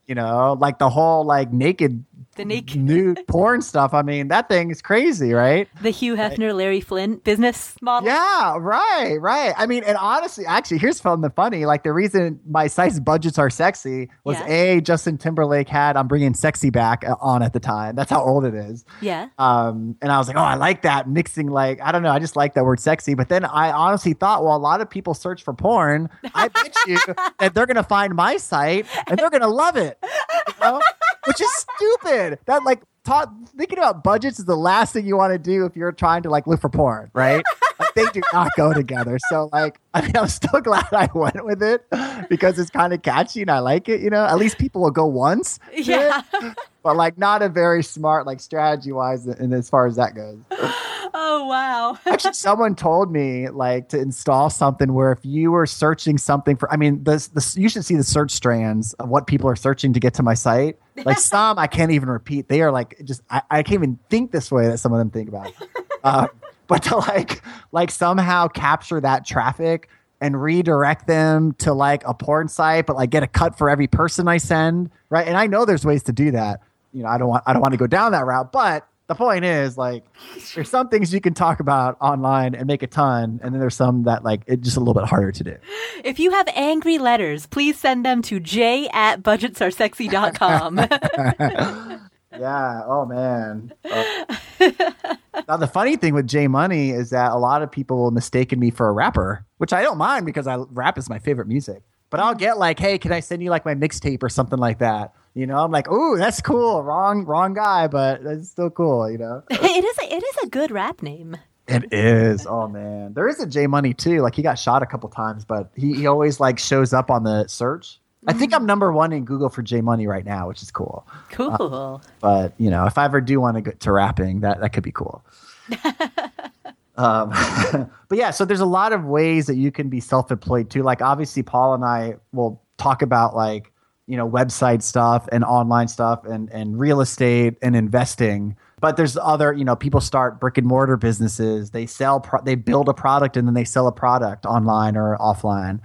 You know, like the whole like naked The naked, nude porn stuff. I mean, that thing is crazy, right? the Hugh Hefner, Larry Flynt business model. Yeah, right, right. I mean, and honestly, actually, here's from the funny. Like the reason my site's budgets are sexy was Yeah. a Justin Timberlake had "I'm Bringing Sexy Back" uh, on at the time. That's how old it is. Yeah. Um, and I was like, oh, I like that mixing. Like, I don't know, I just like that word "sexy." But then I honestly thought, well, a lot of people search for porn. I bet you that they're gonna find my site and they're gonna love it. You know? Which is stupid. That like ta- thinking about budgets is the last thing you want to do if you're trying to like look for porn, right? Like, they do not go together. So like, I mean, I'm still glad I went with it because it's kind of catchy and I like it. You know, at least people will go once. to it, Yeah. but like not a very smart like strategy wise, and as far as that goes. Oh wow. Actually, someone told me like to install something where if you were searching something for, I mean, this, this you should see the search strands of what people are searching to get to my site. Like some I can't even repeat. They are like just I, I can't even think this way that some of them think about. Uh, but to like like somehow capture that traffic and redirect them to like a porn site, but like get a cut for every person I send, right? And I know there's ways to do that. You know, I don't want I don't want to go down that route, but the point is like there's some things you can talk about online and make a ton, and then there's some that like it's just a little bit harder to do. If you have angry letters, please send them to j at budgetsaresexy.com. Yeah. Oh man. Oh. now the funny thing with J Money is that a lot of people will mistaken me for a rapper, which I don't mind because I rap is my favorite music. But I'll get like, hey, can I send you like my mixtape or something like that? You know, I'm like, ooh, that's cool. Wrong, wrong guy, but that's still cool. You know. it is a, it is a good rap name. It is. Oh man, there is a J Money too. Like he got shot a couple times, but he, he always like shows up on the search. I think I'm number one in Google for J Money right now, which is cool. Cool. But you know, if I ever do want to get to rapping, that that could be cool. um, but yeah, so there's a lot of ways that you can be self-employed too. Like obviously, Paul and I will talk about like you know website stuff and online stuff and and real estate and investing. But there's other you know people start brick and mortar businesses. They sell pro- they build a product and then they sell a product online or offline.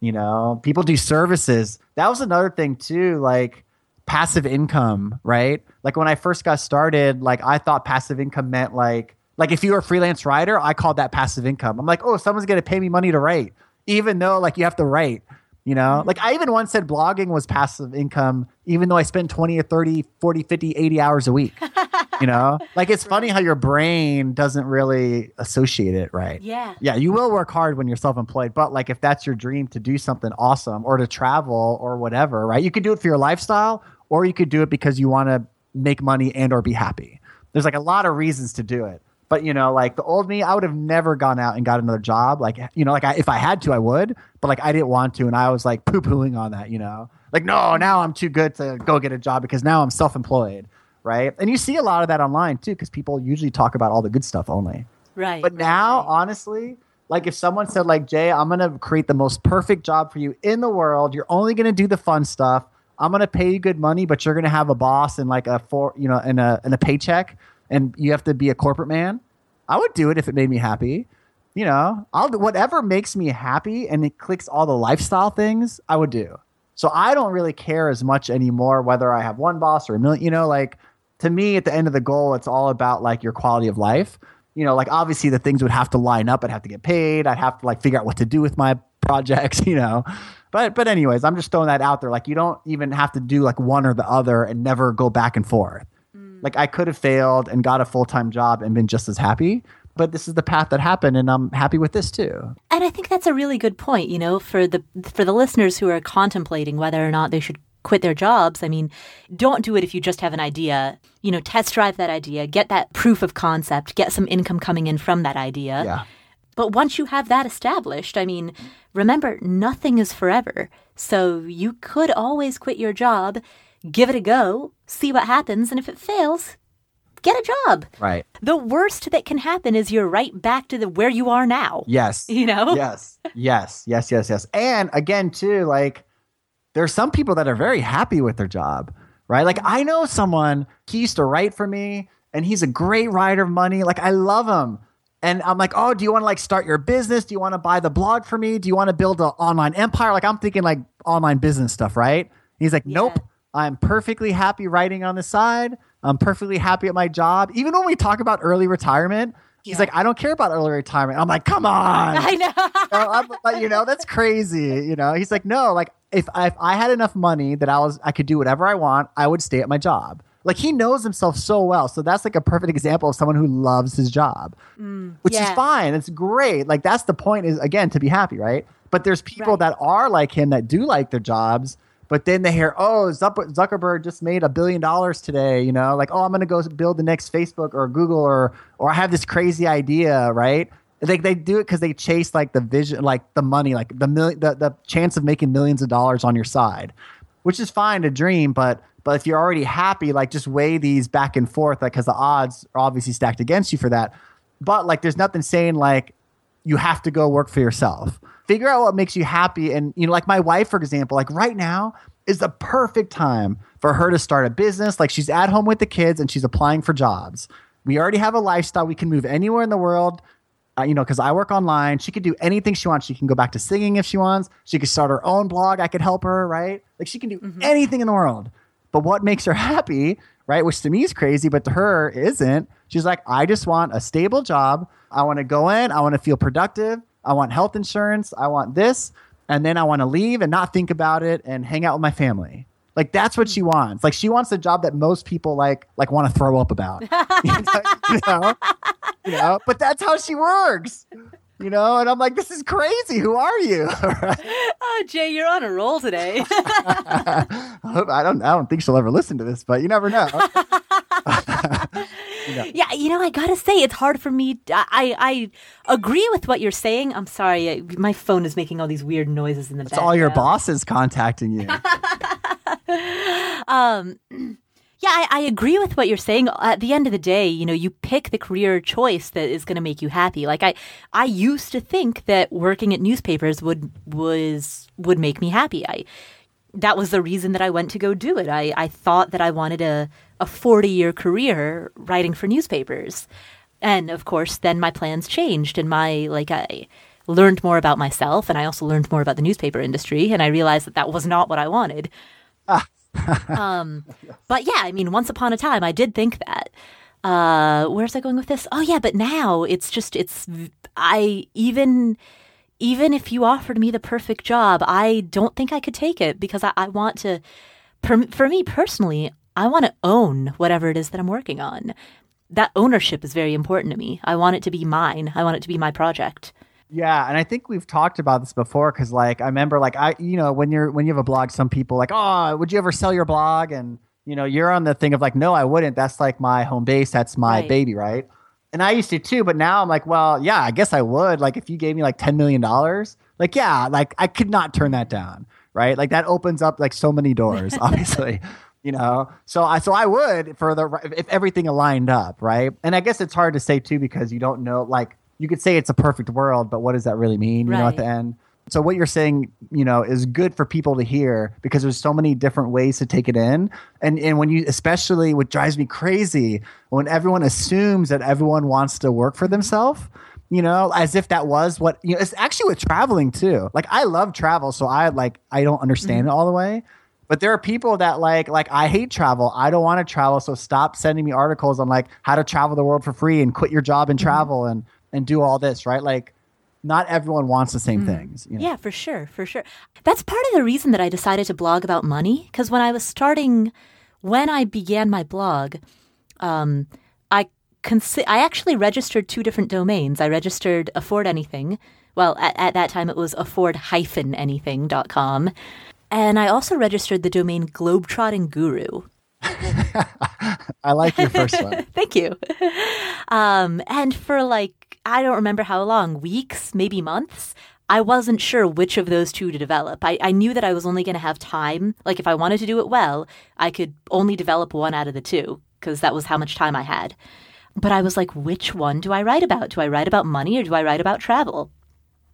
You know, people do services. That was another thing too. Like passive income, right? Like when I first got started, like I thought passive income meant like like if you were a freelance writer, I called that passive income. I'm like, oh, someone's gonna pay me money to write, even though like you have to write. You know, mm-hmm. like I even once said blogging was passive income, even though I spend 20 or 30, 40, 50, 80 hours a week. you know, like it's funny how your brain doesn't really associate it, right? Yeah. Yeah, you will work hard when you're self-employed, but like if that's your dream to do something awesome or to travel or whatever, right? You could do it for your lifestyle or you could do it because you want to make money and or be happy. There's like a lot of reasons to do it. But you know, like the old me, I would have never gone out and got another job. Like you know, like I, if I had to, I would. But like I didn't want to, and I was like poo pooing on that. You know, like no, now I'm too good to go get a job because now I'm self employed, right? And you see a lot of that online too, because people usually talk about all the good stuff only. Right. But now, right. honestly, like if someone said like Jay, I'm gonna create the most perfect job for you in the world. You're only gonna do the fun stuff. I'm gonna pay you good money, but you're gonna have a boss and like a four, you know, and a and a paycheck, and you have to be a corporate man. I would do it if it made me happy. You know, I'll do whatever makes me happy and it clicks all the lifestyle things. I would do. So I don't really care as much anymore whether I have one boss or a million. You know, like to me, at the end of the goal, it's all about like your quality of life. You know, like obviously the things would have to line up. I'd have to get paid. I'd have to like figure out what to do with my projects. You know, but but anyways, I'm just throwing that out there. Like you don't even have to do like one or the other and never go back and forth. Like I could have failed and got a full time job and been just as happy. But this is the path that happened, and I'm happy with this too. And I think that's a really good point, you know, for the for the listeners who are contemplating whether or not they should quit their jobs. I mean, don't do it if you just have an idea. You know, test drive that idea, get that proof of concept, get some income coming in from that idea. Yeah. But once you have that established, I mean, remember, nothing is forever. So you could always quit your job, give it a go, see what happens, and if it fails, get a job. Right. The worst that can happen is you're right back to the where you are now. Yes. You know? yes. Yes. Yes. Yes. Yes. And again, too, like there are some people that are very happy with their job, right? Like I know someone, he used to write for me and he's a great writer of money. Like I love him. And I'm like, oh, do you want to like start your business? Do you want to buy the blog for me? Do you want to build an online empire? Like I'm thinking like online business stuff, right? He's like, nope, I'm perfectly happy writing on the side. I'm perfectly happy at my job. Even when we talk about early retirement, he's like, I don't care about early retirement. I'm like, come on. I know. like, you know, that's crazy. You know, he's like, no, like if I, if I had enough money that I was, I could do whatever I want, I would stay at my job. Like he knows himself so well. So that's like a perfect example of someone who loves his job, mm, which is fine. It's great. Like that's the point is again, to be happy, right? But there's people Right. that are like him that do like their jobs. But then they hear, oh, Zuckerberg just made a billion dollars today. You know, like, oh, I'm going to go build the next Facebook or Google or, or I have this crazy idea, right? They, they do it because they chase like the vision, like the money, like the million, the, the chance of making millions of dollars on your side, which is fine to dream. But but if you're already happy, like just weigh these back and forth, like because the odds are obviously stacked against you for that. But like, there's nothing saying like you have to go work for yourself. Figure out what makes you happy. And, you know, like my wife, for example, like right now is the perfect time for her to start a business. Like she's at home with the kids and she's applying for jobs. We already have a lifestyle. We can move anywhere in the world. Uh, you know, because I work online. She could do anything she wants. She can go back to singing if she wants. She could start her own blog. I could help her, right? Like she can do anything in the world. But what makes her happy, right? Which to me is crazy, but to her isn't. She's like, I just want a stable job. I want to go in. I want to feel productive. I want health insurance. I want this. And then I want to leave and not think about it and hang out with my family. Like that's what she hmm. wants. Like she wants a job that most people like like want to throw up about. you know? You know? But that's how she works. You know, and I'm like, this is crazy. Who are you? Right? Oh, Jay, you're on a roll today. I hope- I don't. I don't think she'll ever listen to this, but you never know. Yeah, you know, I gotta say, it's hard for me. I I agree with what you're saying. I'm sorry, I, my phone is making all these weird noises in the background. It's background. all your bosses contacting you. Um, yeah, I, I agree with what you're saying. At the end of the day, you know, you pick the career choice that is going to make you happy. Like I, I used to think that working at newspapers would was would make me happy. I that was the reason that I went to go do it. I, I thought that I wanted a a 40 year career writing for newspapers, and of course, then my plans changed, and my like I learned more about myself, and I also learned more about the newspaper industry, and I realized that that was not what I wanted. um, but yeah, I mean, once upon a time, I did think that. Uh, where's I going with this? Oh yeah, but now it's just it's I even even if you offered me the perfect job, I don't think I could take it because I, I want to. Per, for me personally, I want to own whatever it is that I'm working on. That ownership is very important to me. I want it to be mine. I want it to be my project. Yeah, and I think we've talked about this before because, like, I remember, like, I, you know, when you're when you have a blog, some people like, oh, would you ever sell your blog? And you know, you're on the thing of like, no, I wouldn't. That's like my home base. That's my Right. baby, right? And I used to too, but now I'm like, well, yeah, I guess I would. Like, if you gave me like ten million dollars, like, yeah, like I could not turn that down, right? Like that opens up like so many doors, obviously. You know, so I so I would for the if everything aligned up, right? And I guess it's hard to say too because you don't know. Like you could say it's a perfect world, but what does that really mean? You know, at the end. So what you're saying, you know, is good for people to hear because there's so many different ways to take it in. And and when you especially what drives me crazy when everyone assumes that everyone wants to work for themselves, you know, as if that was what you know, it's actually with traveling too. Like I love travel, so I like I don't understand mm-hmm. it all the way. But there are people that like like I hate travel. I don't want to travel, so stop sending me articles on like how to travel the world for free and quit your job and mm-hmm. travel and and do all this, right? Like not everyone wants the same things. You know? Yeah, for sure, for sure. That's part of the reason that I decided to blog about money because when I was starting, when I began my blog, um, I consi- I actually registered two different domains. I registered afford anything. Well, at, at that time it was afford-anything.com. And I also registered the domain Globetrotting Guru. I like your first one. Thank you. Um, and for like, I don't remember how long, weeks, maybe months, I wasn't sure which of those two to develop. I, I knew that I was only going to have time. Like, if I wanted to do it well, I could only develop one out of the two because that was how much time I had. But I was like, which one do I write about? Do I write about money or do I write about travel?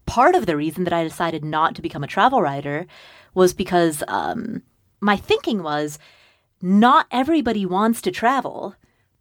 Part of the reason that I decided not to become a travel writer was because um, my thinking was not everybody wants to travel,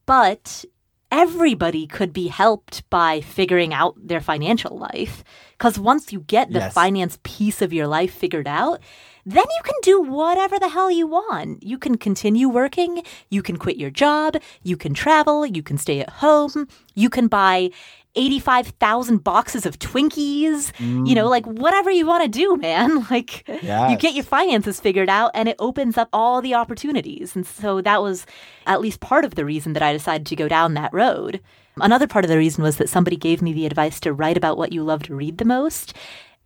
but everybody could be helped by figuring out their financial life. Because once you get the Yes. finance piece of your life figured out, then you can do whatever the hell you want. You can continue working, you can quit your job, you can travel, you can stay at home, you can buy 85,000 boxes of Twinkies, you know, mm. like whatever you want to do, man. Like you get your finances figured out and it opens up all the opportunities. And so that was at least part of the reason that I decided to go down that road. Another part of the reason was that somebody gave me the advice to write about what you love to read the most.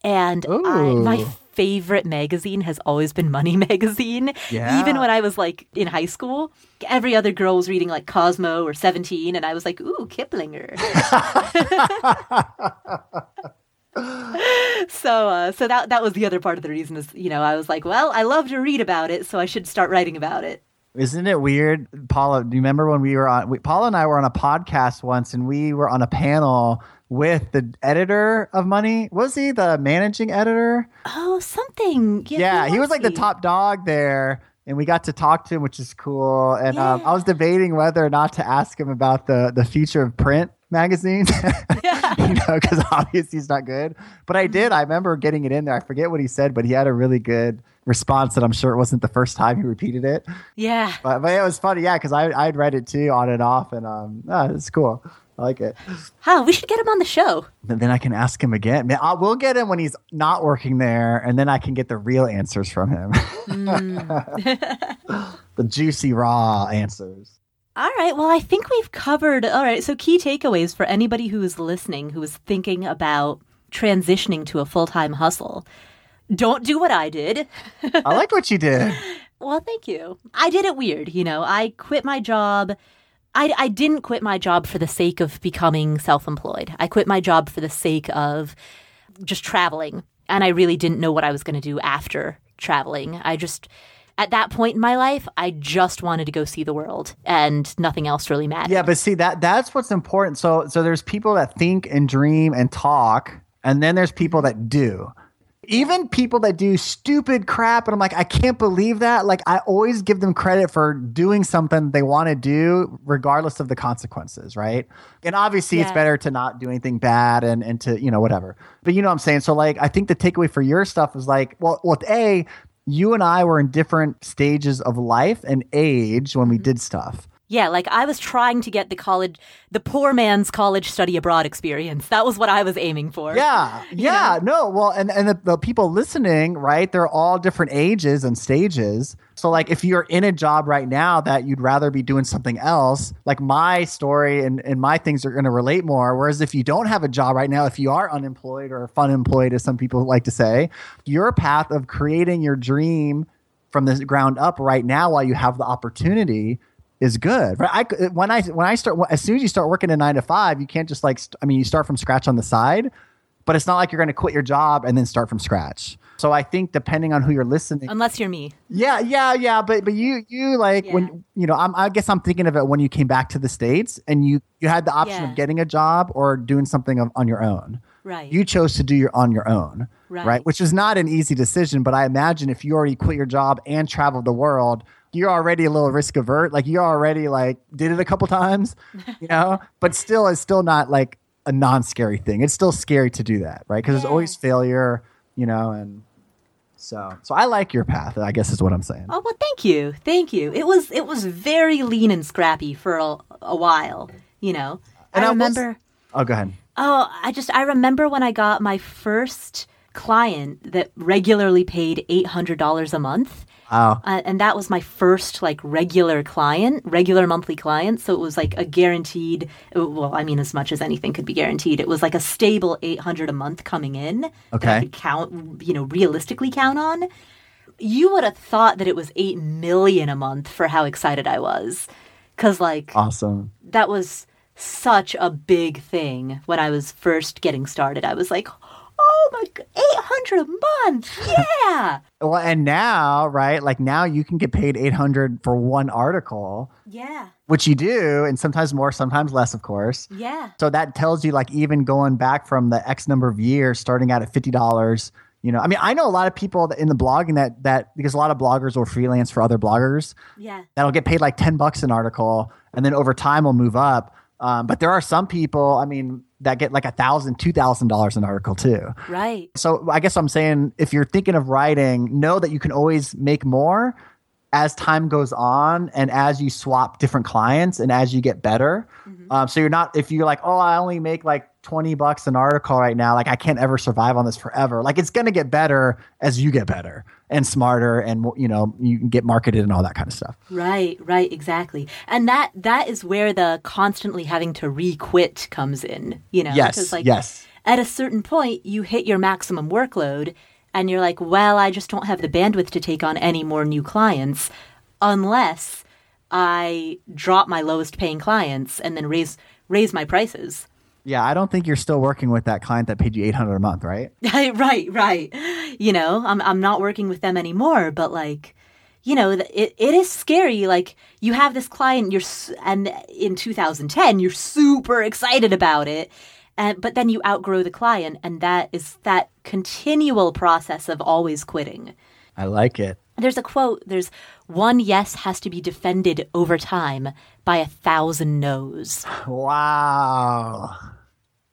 And I, my favorite magazine has always been Money Magazine. Yeah. Even when I was like in high school, every other girl was reading like Cosmo or 17, and I was like, ooh, Kiplinger. so uh, so that that was the other part of the reason is you know I was like well I love to read about it so I should start writing about it Isn't it weird, Paula? Do you remember when we were on? We, Paula and I were on a podcast once, and we were on a panel with the editor of Money. Was he the managing editor? oh something yeah, Yeah, he was like the top dog there, and we got to talk to him, which is cool. And um, I was debating whether or not to ask him about the the future of print magazines, you know, because obviously he's not good. But I did. I remember getting it in there. I forget what he said, but he had a really good response that I'm sure it wasn't the first time he repeated it. yeah But, but it was funny, yeah, because I I'd read it too on and off, and um, ah, it's cool. I like it. huh we should get him on the show And then I can ask him again. Man, I, we'll get him when he's not working there, and then I can get the real answers from him. the juicy, raw answers. All right well I think we've covered all right so key takeaways for anybody who is listening who is thinking about transitioning to a full-time hustle don't do what I did I like what you did. Well, thank you. I did it weird, you know. I quit my job. I, I didn't quit my job for the sake of becoming self employed. I quit my job for the sake of just traveling. And I really didn't know what I was going to do after traveling. I just, at that point in my life, I just wanted to go see the world and nothing else really mattered. Yeah, but see that that's what's important. So so there's people that think and dream and talk, and then there's people that do. Even people that do stupid crap, and I'm like, I can't believe that. Like, I always give them credit for doing something they want to do, regardless of the consequences, right? And obviously, it's better to not do anything bad and and to you know whatever. But you know what I'm saying. So like, I think the takeaway for your stuff is like, well, well, a you and I were in different stages of life and age when we mm-hmm. did stuff. Yeah, like I was trying to get the college, the poor man's college study abroad experience. That was what I was aiming for. Yeah, yeah, no. Well, and and the, the people listening, right? They're all different ages and stages. So, like, if you're in a job right now that you'd rather be doing something else, like my story and and my things are going to relate more. Whereas if you don't have a job right now, if you are unemployed or fun employed, as some people like to say, your path of creating your dream from the ground up right now, while you have the opportunity, is good. Right? I uh, when I when I start as soon as you start working a nine to five, you can't just like st- I mean you start from scratch on the side, but it's not like you're going to quit your job and then start from scratch. So I think depending on who you're listening, Unless you're me. yeah, yeah, yeah. But but you you like Yeah. when you know I'm, I guess I'm thinking of it when you came back to the states and you you had the option Yeah. of getting a job or doing something of, on your own. Right. You chose to do your on your own, Right. Which is not an easy decision. But I imagine if you already quit your job and traveled the world, you're already a little risk avert. Like you already like did it a couple times, you know. but still, it's still not like a non-scary thing. It's still scary to do that, right? Because there's always failure, you know, and so so I like your path. I guess is what I'm saying. Oh well, thank you, thank you. It was it was very lean and scrappy for a, a while, you know. And I I was- remember. Oh, go ahead. Oh, I just I remember when I got my first client that regularly paid eight hundred dollars a month. Wow. Uh, and that was my first like regular client, regular monthly client. So it was like a guaranteed. Well, I mean, as much as anything could be guaranteed, it was like a stable eight hundred a month coming in. That I Okay. could count, you know, realistically count on. You would have thought that it was eight million a month for how excited I was, because like Awesome. that was such a big thing when I was first getting started. I was like, oh my, g- 800 a month. Yeah. Well, and now, right? Like now you can get paid 800 for one article, yeah. which you do, and sometimes more, sometimes less, of course. Yeah. So that tells you like even going back from the X number of years, starting out at $50, you know, I mean, I know a lot of people that in the blogging that, that, because a lot of bloggers will freelance for other bloggers Yeah. that'll get paid like 10 bucks an article and then over time will move up. Um, but there are some people, I mean, that get like a thousand, two thousand dollars an article too. Right. So I guess I'm saying if you're thinking of writing, know that you can always make more as time goes on and as you swap different clients and as you get better. Um, so you're not if you're like, oh, I only make like 20 bucks an article right now, like I can't ever survive on this forever. Like it's gonna get better as you get better and smarter and you know, you can get marketed and all that kind of stuff. Right, right, exactly. And that that is where the constantly having to re-quit comes in, you know, Yes, because like yes. at a certain point you hit your maximum workload and you're like, "Well, I just don't have the bandwidth to take on any more new clients unless I drop my lowest paying clients and then raise raise my prices." Yeah, I don't think you're still working with that client that paid you 800 a month, right? right, right. You know, I'm I'm not working with them anymore, but like, you know, it, it is scary. Like, you have this client, you're and in 2010, you're super excited about it, and but then you outgrow the client, and that is that continual process of always quitting. I like it. There's a quote. There's one yes has to be defended over time by a thousand no's. Wow.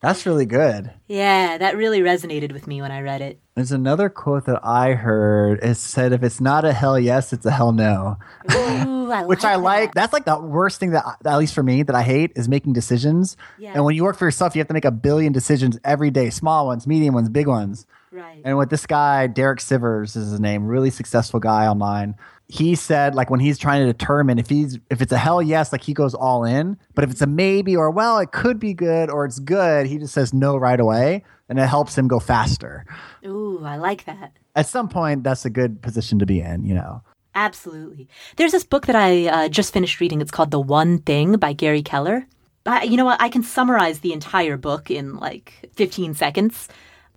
That's really good. Yeah, that really resonated with me when I read it. There's another quote that I heard. It said, if it's not a hell yes, it's a hell no. Ooh, I Which like I that. like. That's like the worst thing that, at least for me, that I hate is making decisions. Yeah. And when you work for yourself, you have to make a billion decisions every day small ones, medium ones, big ones. Right. And with this guy, Derek Sivers is his name, really successful guy online. He said, like when he's trying to determine if he's if it's a hell yes, like he goes all in. But if it's a maybe or well, it could be good or it's good, he just says no right away, and it helps him go faster. Ooh, I like that. At some point, that's a good position to be in, you know. Absolutely. There's this book that I uh, just finished reading. It's called The One Thing by Gary Keller. I, you know what? I can summarize the entire book in like 15 seconds.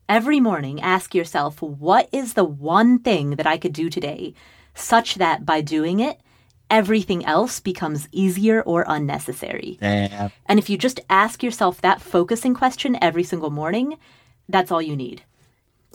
Every morning, ask yourself, what is the one thing that I could do today such that by doing it, everything else becomes easier or unnecessary? And if you just ask yourself that focusing question every single morning, that's all you need.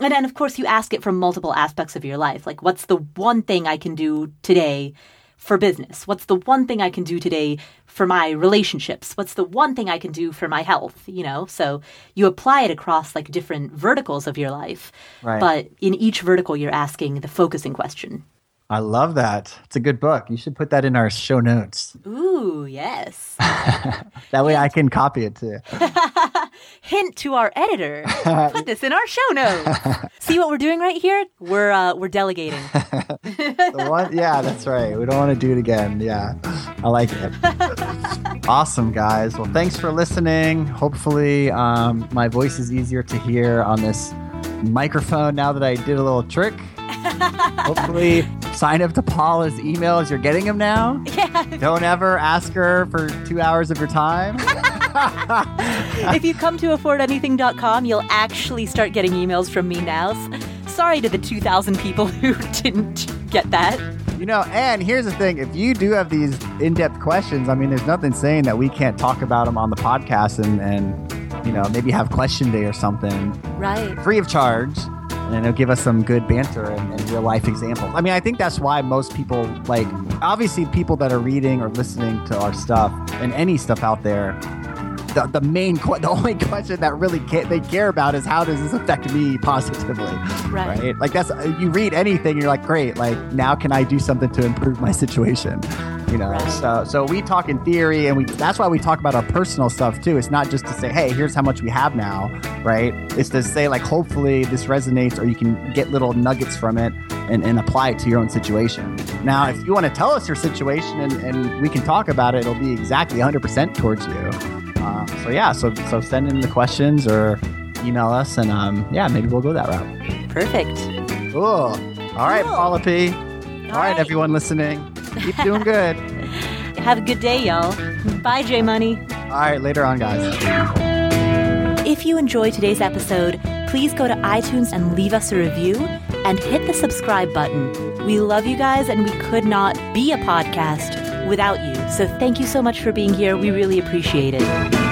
And then, of course, you ask it from multiple aspects of your life. Like, what's the one thing I can do today for business? What's the one thing I can do today for my relationships? What's the one thing I can do for my health? You know, so you apply it across like different verticals of your life. Right. But in each vertical, you're asking the focusing question. I love that. It's a good book. You should put that in our show notes. Ooh, yes. That way I can copy it too. Hint to our editor: put this in our show notes. See what we're doing right here? We're uh, we're delegating. The one, yeah, that's right. We don't want to do it again. Yeah, I like it. awesome, guys. Well, thanks for listening. Hopefully, um, my voice is easier to hear on this microphone now that I did a little trick. Hopefully, sign up to Paula's emails. You're getting them now. Yeah. Don't ever ask her for two hours of your time. if you come to affordanything.com, you'll actually start getting emails from me now. Sorry to the 2,000 people who didn't get that. You know, and here's the thing: if you do have these in-depth questions, I mean, there's nothing saying that we can't talk about them on the podcast and and you know maybe have question day or something Right. free of charge, and it'll give us some good banter and, and real life examples. I mean, I think that's why most people like obviously people that are reading or listening to our stuff and any stuff out there. The, the main the only question that really ca- they care about is how does this affect me positively Right. right? Like that's you read anything, you're like, great. Like now, can I do something to improve my situation? You know. Right. So so we talk in theory, and we that's why we talk about our personal stuff too. It's not just to say, hey, here's how much we have now, right? It's to say like, hopefully this resonates, or you can get little nuggets from it and, and apply it to your own situation. Now, if you want to tell us your situation and, and we can talk about it, it'll be exactly 100% towards you. Uh, so yeah, so so send in the questions or email us, and um, yeah, maybe we'll go that route. Perfect. Cool. All right, Cool. Paula P. All right, right. everyone listening. Keep doing good. Have a good day, y'all. Bye, J Money. All right, later on, guys. If you enjoyed today's episode, please go to iTunes and leave us a review and hit the subscribe button. We love you guys, and we could not be a podcast without you. So thank you so much for being here. We really appreciate it.